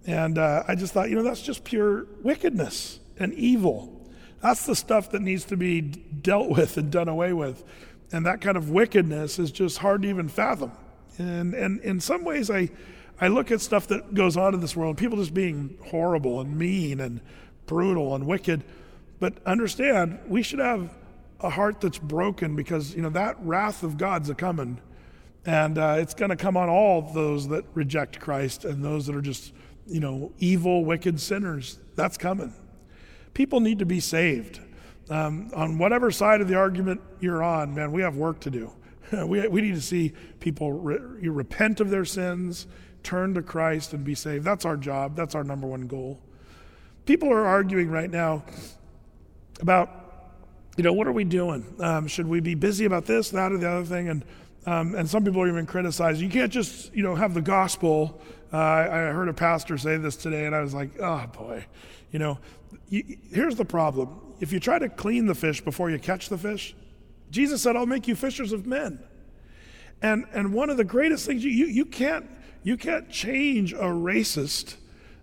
And uh, I just thought, you know, that's just pure wickedness and evil. That's the stuff that needs to be dealt with and done away with. And that kind of wickedness is just hard to even fathom. And, and in some ways, I, I look at stuff that goes on in this world, people just being horrible and mean and brutal and wicked. But understand, we should have a heart that's broken because, you know, that wrath of God's a coming. And uh, it's going to come on all those that reject Christ and those that are just, you know, evil, wicked sinners. That's coming. People need to be saved. Um, on whatever side of the argument you're on, man, we have work to do. we, we need to see people re- repent of their sins, turn to Christ, and be saved. That's our job. That's our number one goal. People are arguing right now about, you know, what are we doing? Um, should we be busy about this, that, or the other thing? And um, and some people are even criticizing. You can't just, you know, have the gospel. Uh, I, heard a pastor say this today, and I was like, oh boy, you know, you, here's the problem. If you try to clean the fish before you catch the fish, Jesus said, "I'll make you fishers of men." And and one of the greatest things you you, you can't you can't change a racist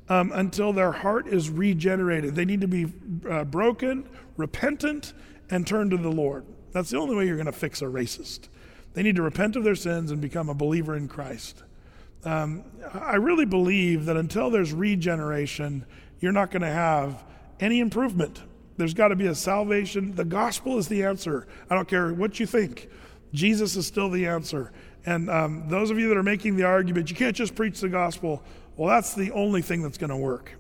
um, until their heart is regenerated. They need to be uh, broken, repentant, and turn to the Lord. That's the only way you're going to fix a racist. They need to repent of their sins and become a believer in Christ. Um, I really believe that until there's regeneration, you're not going to have any improvement. There's got to be a salvation. The gospel is the answer. I don't care what you think, Jesus is still the answer. And um, those of you that are making the argument, you can't just preach the gospel, well, that's the only thing that's going to work.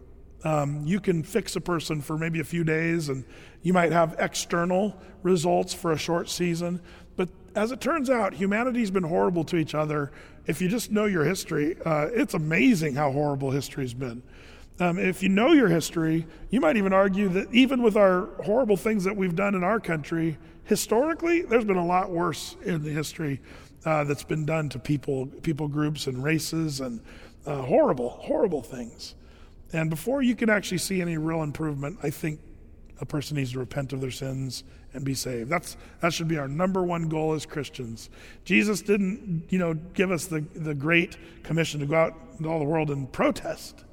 Um, you can fix a person for maybe a few days, and you might have external results for a short season. As it turns out, humanity's been horrible to each other. If you just know your history, uh, it's amazing how horrible history's been. Um, if you know your history, you might even argue that even with our horrible things that we've done in our country, historically, there's been a lot worse in the history uh, that's been done to people, people groups, and races and uh, horrible, horrible things. And before you can actually see any real improvement, I think, A person needs to repent of their sins and be saved. That's, that should be our number one goal as Christians. Jesus didn't, you know, give us the, the great commission to go out into all the world and protest.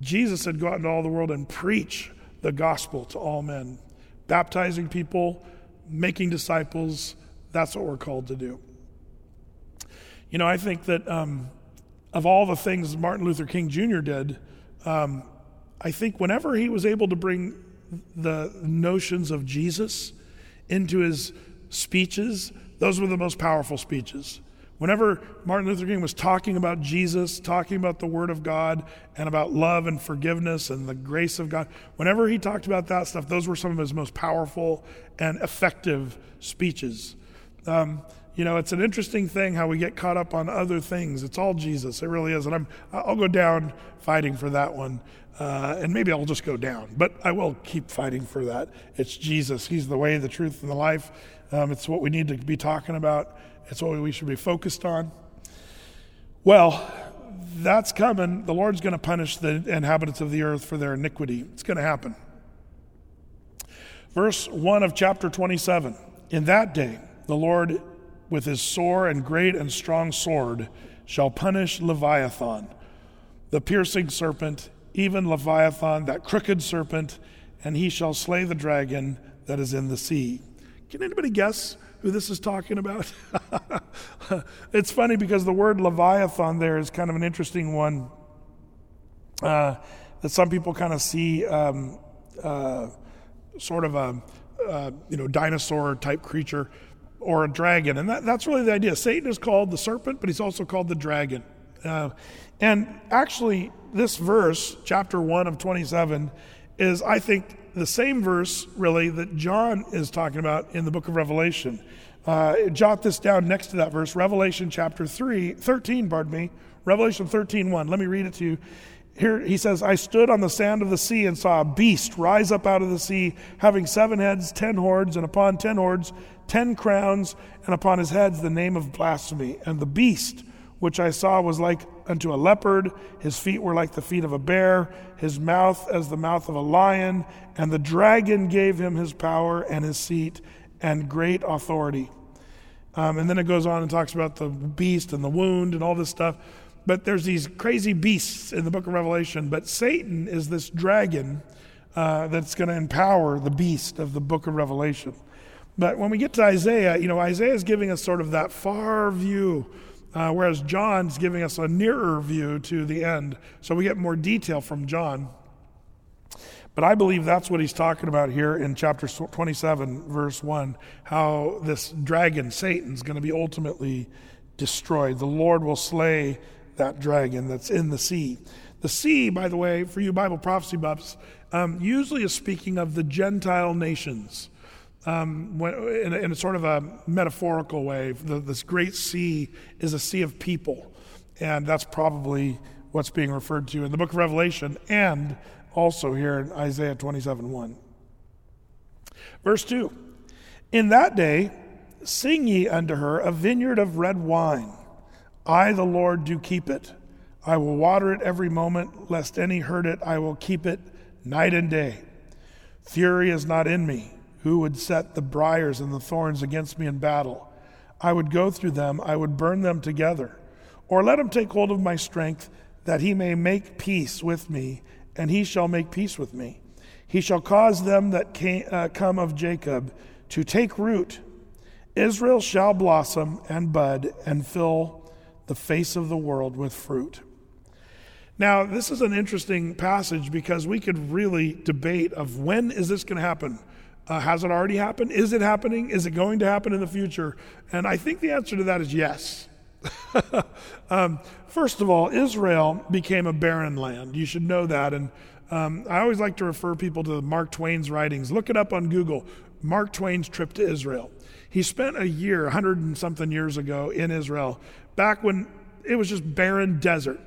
Jesus said, go out into all the world and preach the gospel to all men, baptizing people, making disciples. That's what we're called to do. You know, I think that um, of all the things Martin Luther King Jr. did, um, I think whenever he was able to bring the notions of Jesus into his speeches, those were the most powerful speeches. Whenever Martin Luther King was talking about Jesus, talking about the Word of God, and about love and forgiveness and the grace of God, whenever he talked about that stuff, those were some of his most powerful and effective speeches. Um, you know, it's an interesting thing how we get caught up on other things. It's all Jesus. It really is. And I'm, I'll go down fighting for that one. Uh, and maybe I'll just go down, but I will keep fighting for that. It's Jesus. He's the way, the truth, and the life. Um, it's what we need to be talking about. It's what we should be focused on. Well, that's coming. The Lord's going to punish the inhabitants of the earth for their iniquity. It's going to happen. Verse 1 of chapter 27 In that day, the Lord, with his sore and great and strong sword, shall punish Leviathan, the piercing serpent even Leviathan, that crooked serpent, and he shall slay the dragon that is in the sea. Can anybody guess who this is talking about? it's funny because the word Leviathan there is kind of an interesting one uh, that some people kind of see um, uh, sort of a uh, you know dinosaur type creature or a dragon, and that, that's really the idea. Satan is called the serpent, but he's also called the dragon. Uh, and actually, this verse, chapter 1 of 27, is, I think, the same verse, really, that John is talking about in the book of Revelation. Uh, jot this down next to that verse, Revelation chapter 3, 13, pardon me, Revelation 13, 1. Let me read it to you. Here he says, I stood on the sand of the sea and saw a beast rise up out of the sea, having seven heads, ten horns, and upon ten horns, ten crowns, and upon his heads the name of blasphemy. And the beast which I saw was like unto a leopard, his feet were like the feet of a bear, his mouth as the mouth of a lion, and the dragon gave him his power and his seat and great authority. Um, and then it goes on and talks about the beast and the wound and all this stuff. But there's these crazy beasts in the book of Revelation. But Satan is this dragon uh, that's going to empower the beast of the book of Revelation. But when we get to Isaiah, you know, Isaiah is giving us sort of that far view uh, whereas John's giving us a nearer view to the end. So we get more detail from John. But I believe that's what he's talking about here in chapter 27, verse 1 how this dragon, Satan's going to be ultimately destroyed. The Lord will slay that dragon that's in the sea. The sea, by the way, for you Bible prophecy buffs, um, usually is speaking of the Gentile nations um, when, in, a, in, a, sort of a metaphorical way. The, this great sea is a sea of people, and that's probably what's being referred to in the book of Revelation and also here in Isaiah 27 1. Verse 2 In that day, sing ye unto her a vineyard of red wine. I, the Lord, do keep it. I will water it every moment, lest any hurt it. I will keep it night and day. Fury is not in me who would set the briars and the thorns against me in battle? I would go through them, I would burn them together. Or let him take hold of my strength, that he may make peace with me, and he shall make peace with me. He shall cause them that came, uh, come of Jacob to take root. Israel shall blossom and bud and fill the face of the world with fruit. Now, this is an interesting passage because we could really debate of when is this going to happen? Uh, has it already happened? Is it happening? Is it going to happen in the future? And I think the answer to that is yes. um, first of all, Israel became a barren land. You should know that. And um, I always like to refer people to Mark Twain's writings. Look it up on Google Mark Twain's trip to Israel. He spent a year, 100 and something years ago, in Israel, back when it was just barren desert.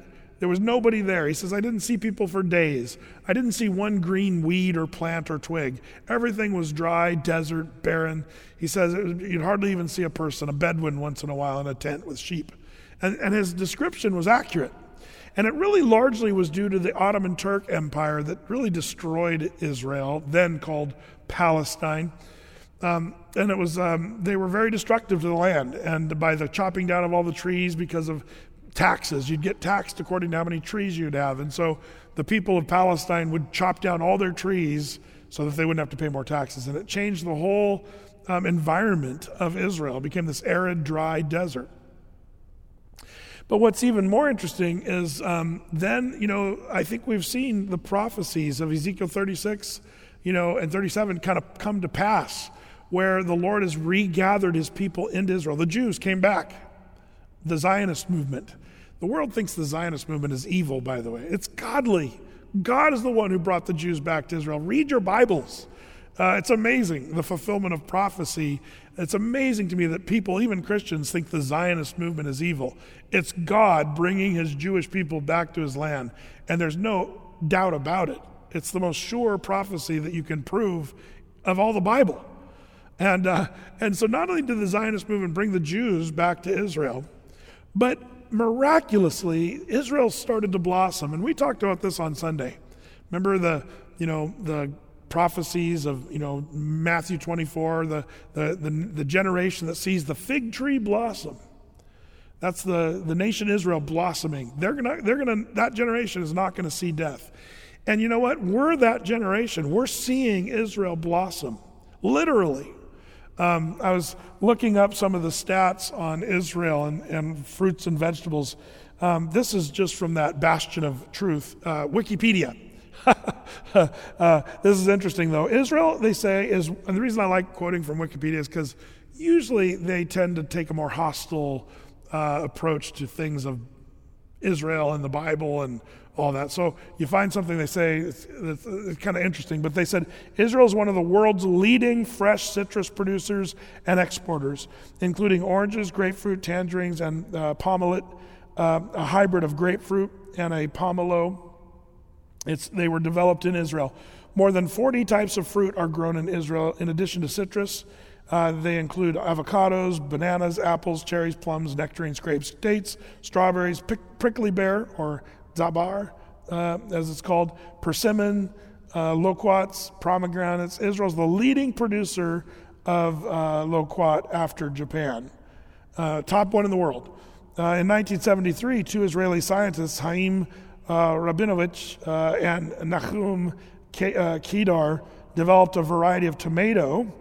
There was nobody there. He says, I didn't see people for days. I didn't see one green weed or plant or twig. Everything was dry, desert, barren. He says was, you'd hardly even see a person, a Bedouin once in a while in a tent with sheep. And, and his description was accurate. And it really largely was due to the Ottoman Turk Empire that really destroyed Israel, then called Palestine. Um, and it was um, they were very destructive to the land and by the chopping down of all the trees because of taxes. You'd get taxed according to how many trees you'd have. And so the people of palestine would chop down all their trees so that they wouldn't have to pay more taxes. And it changed the whole um, environment of israel. It became this arid dry desert. But what's even more interesting is um, then you know i think we've seen the prophecies of ezekiel 36 you know and 37 kind of come to pass where the Lord has regathered his people into Israel. The Jews came back, the Zionist movement. The world thinks the Zionist movement is evil, by the way. It's godly. God is the one who brought the Jews back to Israel. Read your Bibles. Uh, it's amazing, the fulfillment of prophecy. It's amazing to me that people, even Christians, think the Zionist movement is evil. It's God bringing his Jewish people back to his land, and there's no doubt about it. It's the most sure prophecy that you can prove of all the Bible. And, uh, and so not only did the Zionist movement bring the Jews back to Israel, but miraculously, Israel started to blossom. And we talked about this on Sunday. Remember the, you know, the prophecies of, you know, Matthew 24, the, the, the, the generation that sees the fig tree blossom. That's the, the nation Israel blossoming. They're gonna, they're gonna, that generation is not to see death. And you know what? We're that generation. We're seeing Israel blossom, literally. Um, I was looking up some of the stats on Israel and, and fruits and vegetables. Um, this is just from that bastion of truth, uh, Wikipedia. uh, this is interesting, though. Israel, they say, is, and the reason I like quoting from Wikipedia is because usually they tend to take a more hostile uh, approach to things of Israel and the Bible and all that. So you find something they say, it's, it's, it's kind of interesting, but they said Israel is one of the world's leading fresh citrus producers and exporters, including oranges, grapefruit, tangerines, and uh, pomelo, uh, a hybrid of grapefruit and a pomelo. It's, they were developed in Israel. More than 40 types of fruit are grown in Israel, in addition to citrus. Uh, they include avocados, bananas, apples, cherries, plums, nectarines, grapes, dates, strawberries, prick, prickly pear or zabar, uh, as it's called, persimmon, uh, loquats, pomegranates. Israel is the leading producer of uh, loquat after Japan, uh, top one in the world. Uh, in 1973, two Israeli scientists, Haim uh, Rabinovich and Nahum Kedar, developed a variety of tomato.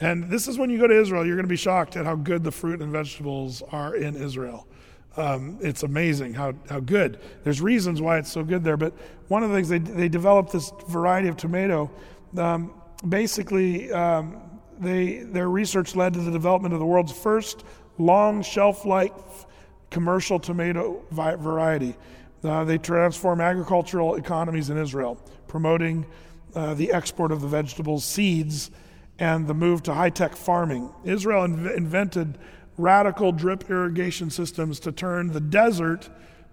And this is when you go to Israel, you're going to be shocked at how good the fruit and vegetables are in Israel. Um, it's amazing how, how good. There's reasons why it's so good there, but one of the things they, they developed this variety of tomato. Um, basically, um, they, their research led to the development of the world's first long shelf life commercial tomato variety. Uh, they transform agricultural economies in Israel, promoting uh, the export of the vegetables, seeds, and the move to high tech farming. Israel inv- invented radical drip irrigation systems to turn the desert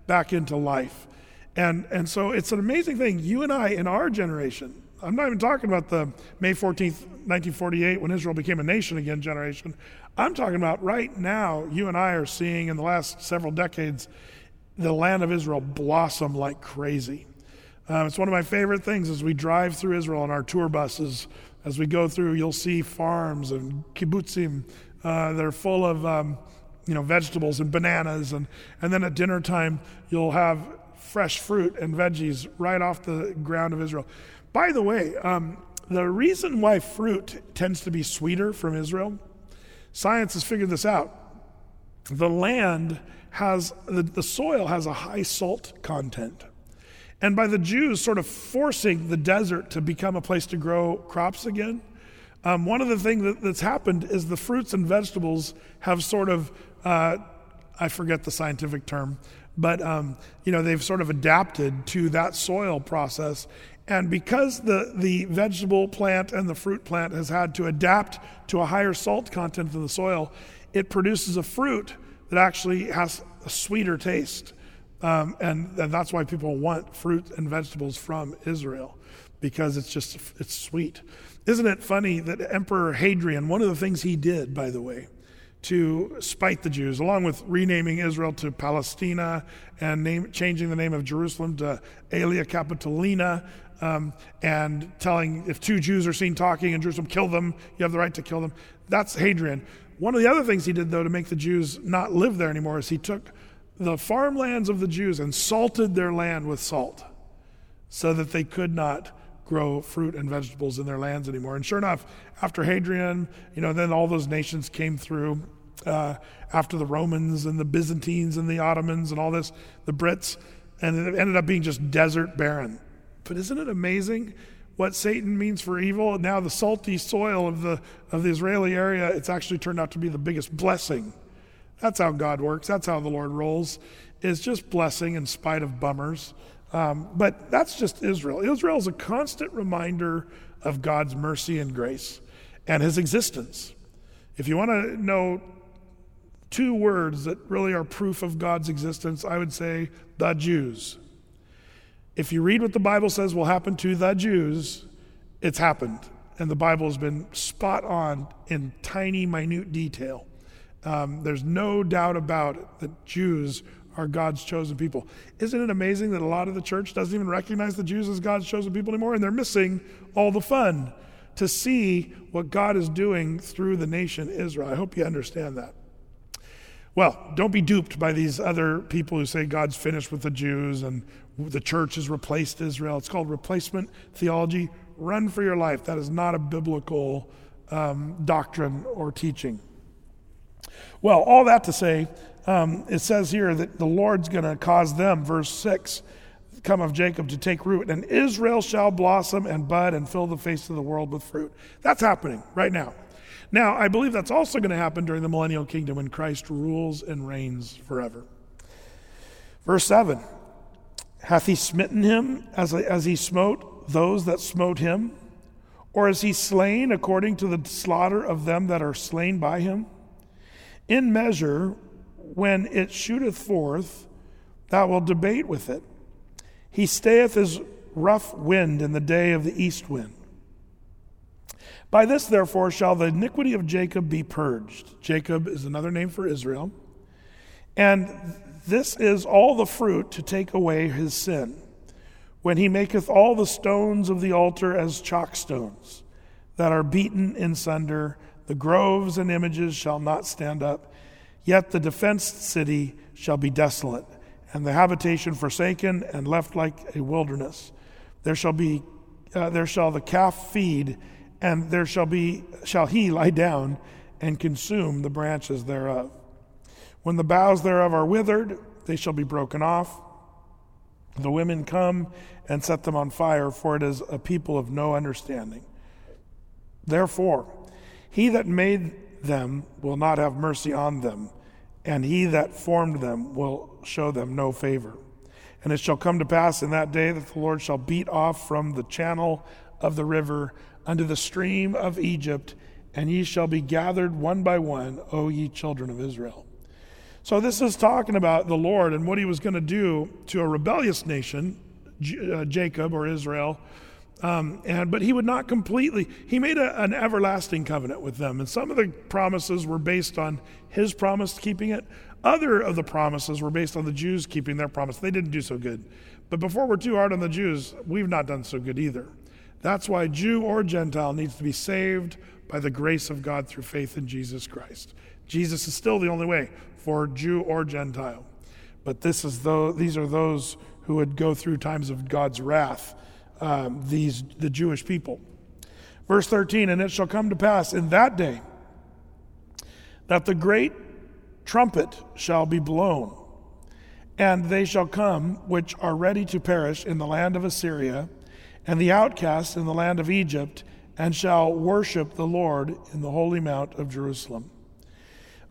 back into life. And, and so it's an amazing thing. You and I, in our generation, I'm not even talking about the May 14th, 1948, when Israel became a nation again generation. I'm talking about right now, you and I are seeing in the last several decades the land of Israel blossom like crazy. Um, it's one of my favorite things as we drive through Israel on our tour buses. As we go through, you'll see farms and kibbutzim uh, that are full of um, you know vegetables and bananas, and and then at dinner time you'll have fresh fruit and veggies right off the ground of Israel. By the way, um, the reason why fruit tends to be sweeter from Israel, science has figured this out. The land has the, the soil has a high salt content. And by the Jews sort of forcing the desert to become a place to grow crops again, um, one of the things that, that's happened is the fruits and vegetables have sort of, uh, I forget the scientific term, but um, you know they've sort of adapted to that soil process. And because the, the vegetable plant and the fruit plant has had to adapt to a higher salt content in the soil, it produces a fruit that actually has a sweeter taste. Um, and, and that's why people want fruit and vegetables from Israel, because it's just it's sweet. Isn't it funny that Emperor Hadrian, one of the things he did, by the way, to spite the Jews, along with renaming Israel to Palestina and name, changing the name of Jerusalem to Aelia Capitolina, um, and telling if two Jews are seen talking in Jerusalem, kill them. You have the right to kill them. That's Hadrian. One of the other things he did, though, to make the Jews not live there anymore, is he took the farmlands of the Jews and salted their land with salt so that they could not grow fruit and vegetables in their lands anymore. And sure enough, after Hadrian, you know, then all those nations came through. Uh, after the Romans and the Byzantines and the Ottomans and all this, the Brits, and it ended up being just desert barren. But isn't it amazing what Satan means for evil? Now the salty soil of the of the Israeli area, it's actually turned out to be the biggest blessing. That's how God works. That's how the Lord rolls. Is just blessing in spite of bummers. Um, but that's just Israel. Israel is a constant reminder of God's mercy and grace and his existence. If you want to know two words that really are proof of God's existence, I would say the Jews. If you read what the Bible says will happen to the Jews, it's happened. And the Bible has been spot on in tiny, minute detail. Um, there's no doubt about it that Jews are God's chosen people. Isn't it amazing that a lot of the church doesn't even recognize the Jews as God's chosen people anymore? And they're missing all the fun to see what God is doing through the nation Israel. I hope you understand that. Well, don't be duped by these other people who say God's finished with the Jews and the church has replaced Israel. It's called replacement theology. Run for your life. That is not a biblical um, doctrine or teaching. Well, all that to say, um, it says here that the Lord's going to cause them, verse 6, come of Jacob to take root, and Israel shall blossom and bud and fill the face of the world with fruit. That's happening right now. Now, I believe that's also going to happen during the millennial kingdom when Christ rules and reigns forever. Verse 7 Hath he smitten him as, as he smote those that smote him? Or is he slain according to the slaughter of them that are slain by him? In measure, when it shooteth forth, thou wilt debate with it. He stayeth as rough wind in the day of the east wind. By this, therefore, shall the iniquity of Jacob be purged. Jacob is another name for Israel. And this is all the fruit to take away his sin, when he maketh all the stones of the altar as chalkstones that are beaten in sunder. The groves and images shall not stand up. Yet the defenced city shall be desolate, and the habitation forsaken and left like a wilderness. There shall be, uh, there shall the calf feed, and there shall be, shall he lie down and consume the branches thereof. When the boughs thereof are withered, they shall be broken off. The women come and set them on fire, for it is a people of no understanding. Therefore, he that made them will not have mercy on them, and he that formed them will show them no favor. And it shall come to pass in that day that the Lord shall beat off from the channel of the river unto the stream of Egypt, and ye shall be gathered one by one, O ye children of Israel. So, this is talking about the Lord and what he was going to do to a rebellious nation, uh, Jacob or Israel, um, and, but he would not completely, he made a, an everlasting covenant with them. And some of the promises were based on his promise keeping it. Other of the promises were based on the Jews keeping their promise. They didn't do so good. But before we're too hard on the Jews, we've not done so good either. That's why Jew or Gentile needs to be saved by the grace of God through faith in Jesus Christ. Jesus is still the only way for Jew or Gentile. But this is though, these are those who would go through times of God's wrath um, these the Jewish people. Verse 13, and it shall come to pass in that day that the great trumpet shall be blown, and they shall come which are ready to perish in the land of Assyria, and the outcasts in the land of Egypt, and shall worship the Lord in the holy mount of Jerusalem.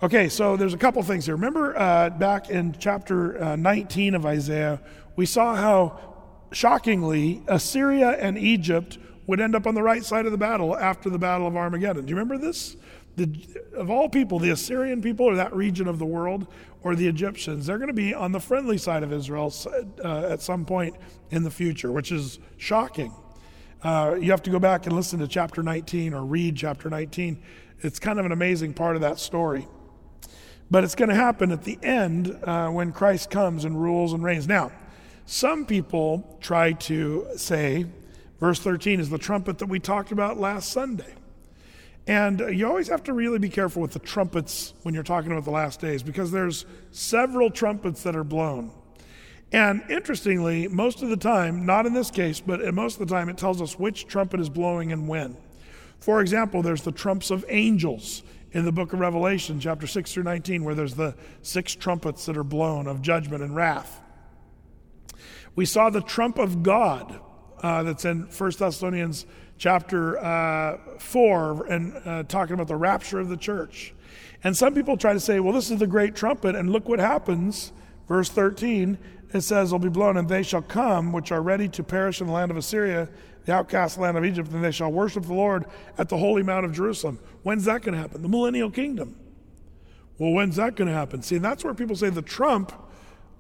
Okay, so there's a couple things here. Remember uh, back in chapter uh, 19 of Isaiah, we saw how shockingly, Assyria and Egypt would end up on the right side of the battle after the Battle of Armageddon. Do you remember this? The, of all people, the Assyrian people or that region of the world or the Egyptians, they're going to be on the friendly side of Israel uh, at some point in the future, which is shocking. Uh, you have to go back and listen to chapter 19 or read chapter 19. It's kind of an amazing part of that story. But it's going to happen at the end uh, when Christ comes and rules and reigns. Now, some people try to say, verse 13 is the trumpet that we talked about last Sunday. And you always have to really be careful with the trumpets when you're talking about the last days because there's several trumpets that are blown. And interestingly, most of the time, not in this case, but most of the time, it tells us which trumpet is blowing and when. For example, there's the trumps of angels in the book of Revelation, chapter 6 through 19, where there's the six trumpets that are blown of judgment and wrath. We saw the trump of God uh, that's in 1 Thessalonians chapter uh, 4 and uh, talking about the rapture of the church. And some people try to say, well, this is the great trumpet, and look what happens. Verse 13, it says, will be blown, and they shall come, which are ready to perish in the land of Assyria, the outcast land of Egypt, and they shall worship the Lord at the holy mount of Jerusalem. When's that going to happen? The millennial kingdom. Well, when's that going to happen? See, that's where people say the trump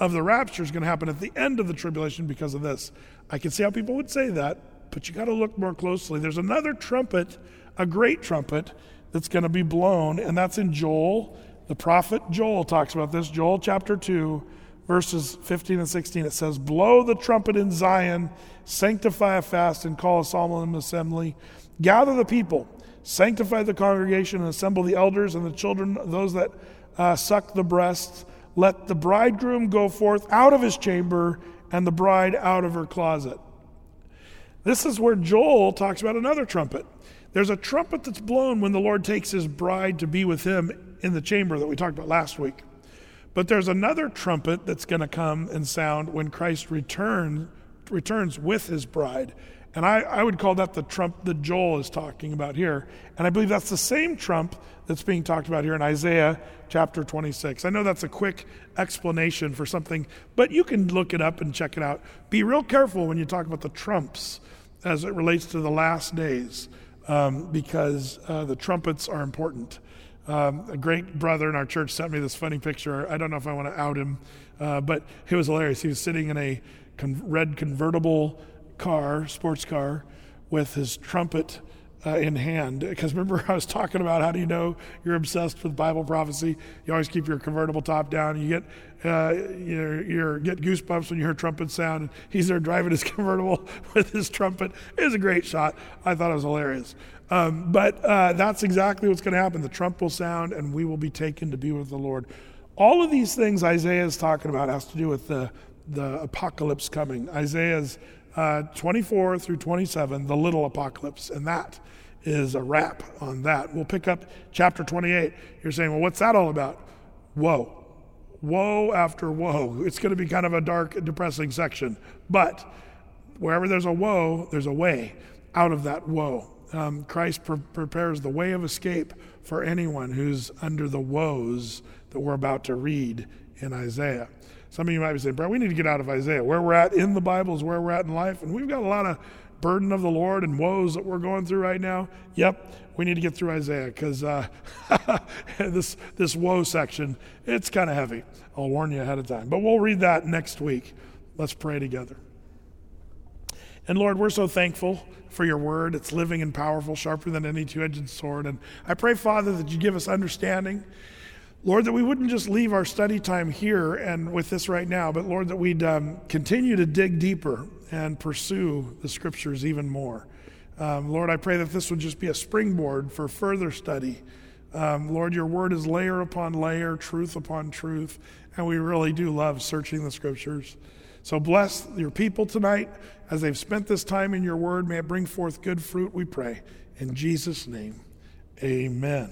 of the rapture is going to happen at the end of the tribulation because of this. I can see how people would say that, but you got to look more closely. There's another trumpet, a great trumpet, that's going to be blown, and that's in Joel. The prophet Joel talks about this. Joel chapter 2, verses 15 and 16. It says, Blow the trumpet in Zion, sanctify a fast, and call a solemn assembly. Gather the people, sanctify the congregation, and assemble the elders and the children, those that uh, suck the breasts. Let the bridegroom go forth out of his chamber, and the bride out of her closet. This is where Joel talks about another trumpet. There's a trumpet that's blown when the Lord takes his bride to be with him in the chamber that we talked about last week. But there's another trumpet that's going to come and sound when Christ return, returns with his bride. And I, I would call that the trump that Joel is talking about here. And I believe that's the same trump that's being talked about here in Isaiah chapter 26. I know that's a quick explanation for something, but you can look it up and check it out. Be real careful when you talk about the trumps as it relates to the last days, um, because uh, the trumpets are important. Um, a great brother in our church sent me this funny picture. I don't know if I want to out him, uh, but it was hilarious. He was sitting in a con- red convertible car, sports car, with his trumpet uh, in hand. Because remember, I was talking about how do you know you're obsessed with Bible prophecy? You always keep your convertible top down. You get uh, you you get goosebumps when you hear trumpet sound. And he's there driving his convertible with his trumpet. It was a great shot. I thought it was hilarious. Um, but uh, that's exactly what's going to happen. The trump will sound, and we will be taken to be with the Lord. All of these things Isaiah is talking about has to do with the the apocalypse coming. Isaiah's uh, 24 through 27, the little apocalypse, and that is a wrap on that. We'll pick up chapter 28. You're saying, well, what's that all about? Woe. Woe after woe. It's going to be kind of a dark, depressing section. But wherever there's a woe, there's a way out of that woe. Um, Christ pre- prepares the way of escape for anyone who's under the woes that we're about to read in Isaiah. Some of you might be saying, bro, we need to get out of Isaiah. Where we're at in the Bible is where we're at in life. And we've got a lot of burden of the Lord and woes that we're going through right now. Yep, we need to get through Isaiah because uh, this, this woe section, it's kind of heavy. I'll warn you ahead of time. But we'll read that next week. Let's pray together. And Lord, we're so thankful for your word. It's living and powerful, sharper than any two edged sword. And I pray, Father, that you give us understanding Lord, that we wouldn't just leave our study time here and with this right now, but Lord, that we'd um, continue to dig deeper and pursue the scriptures even more. Um, Lord, I pray that this would just be a springboard for further study. Um, Lord, your word is layer upon layer, truth upon truth, and we really do love searching the scriptures. So bless your people tonight as they've spent this time in your word. May it bring forth good fruit, we pray. In Jesus' name, amen.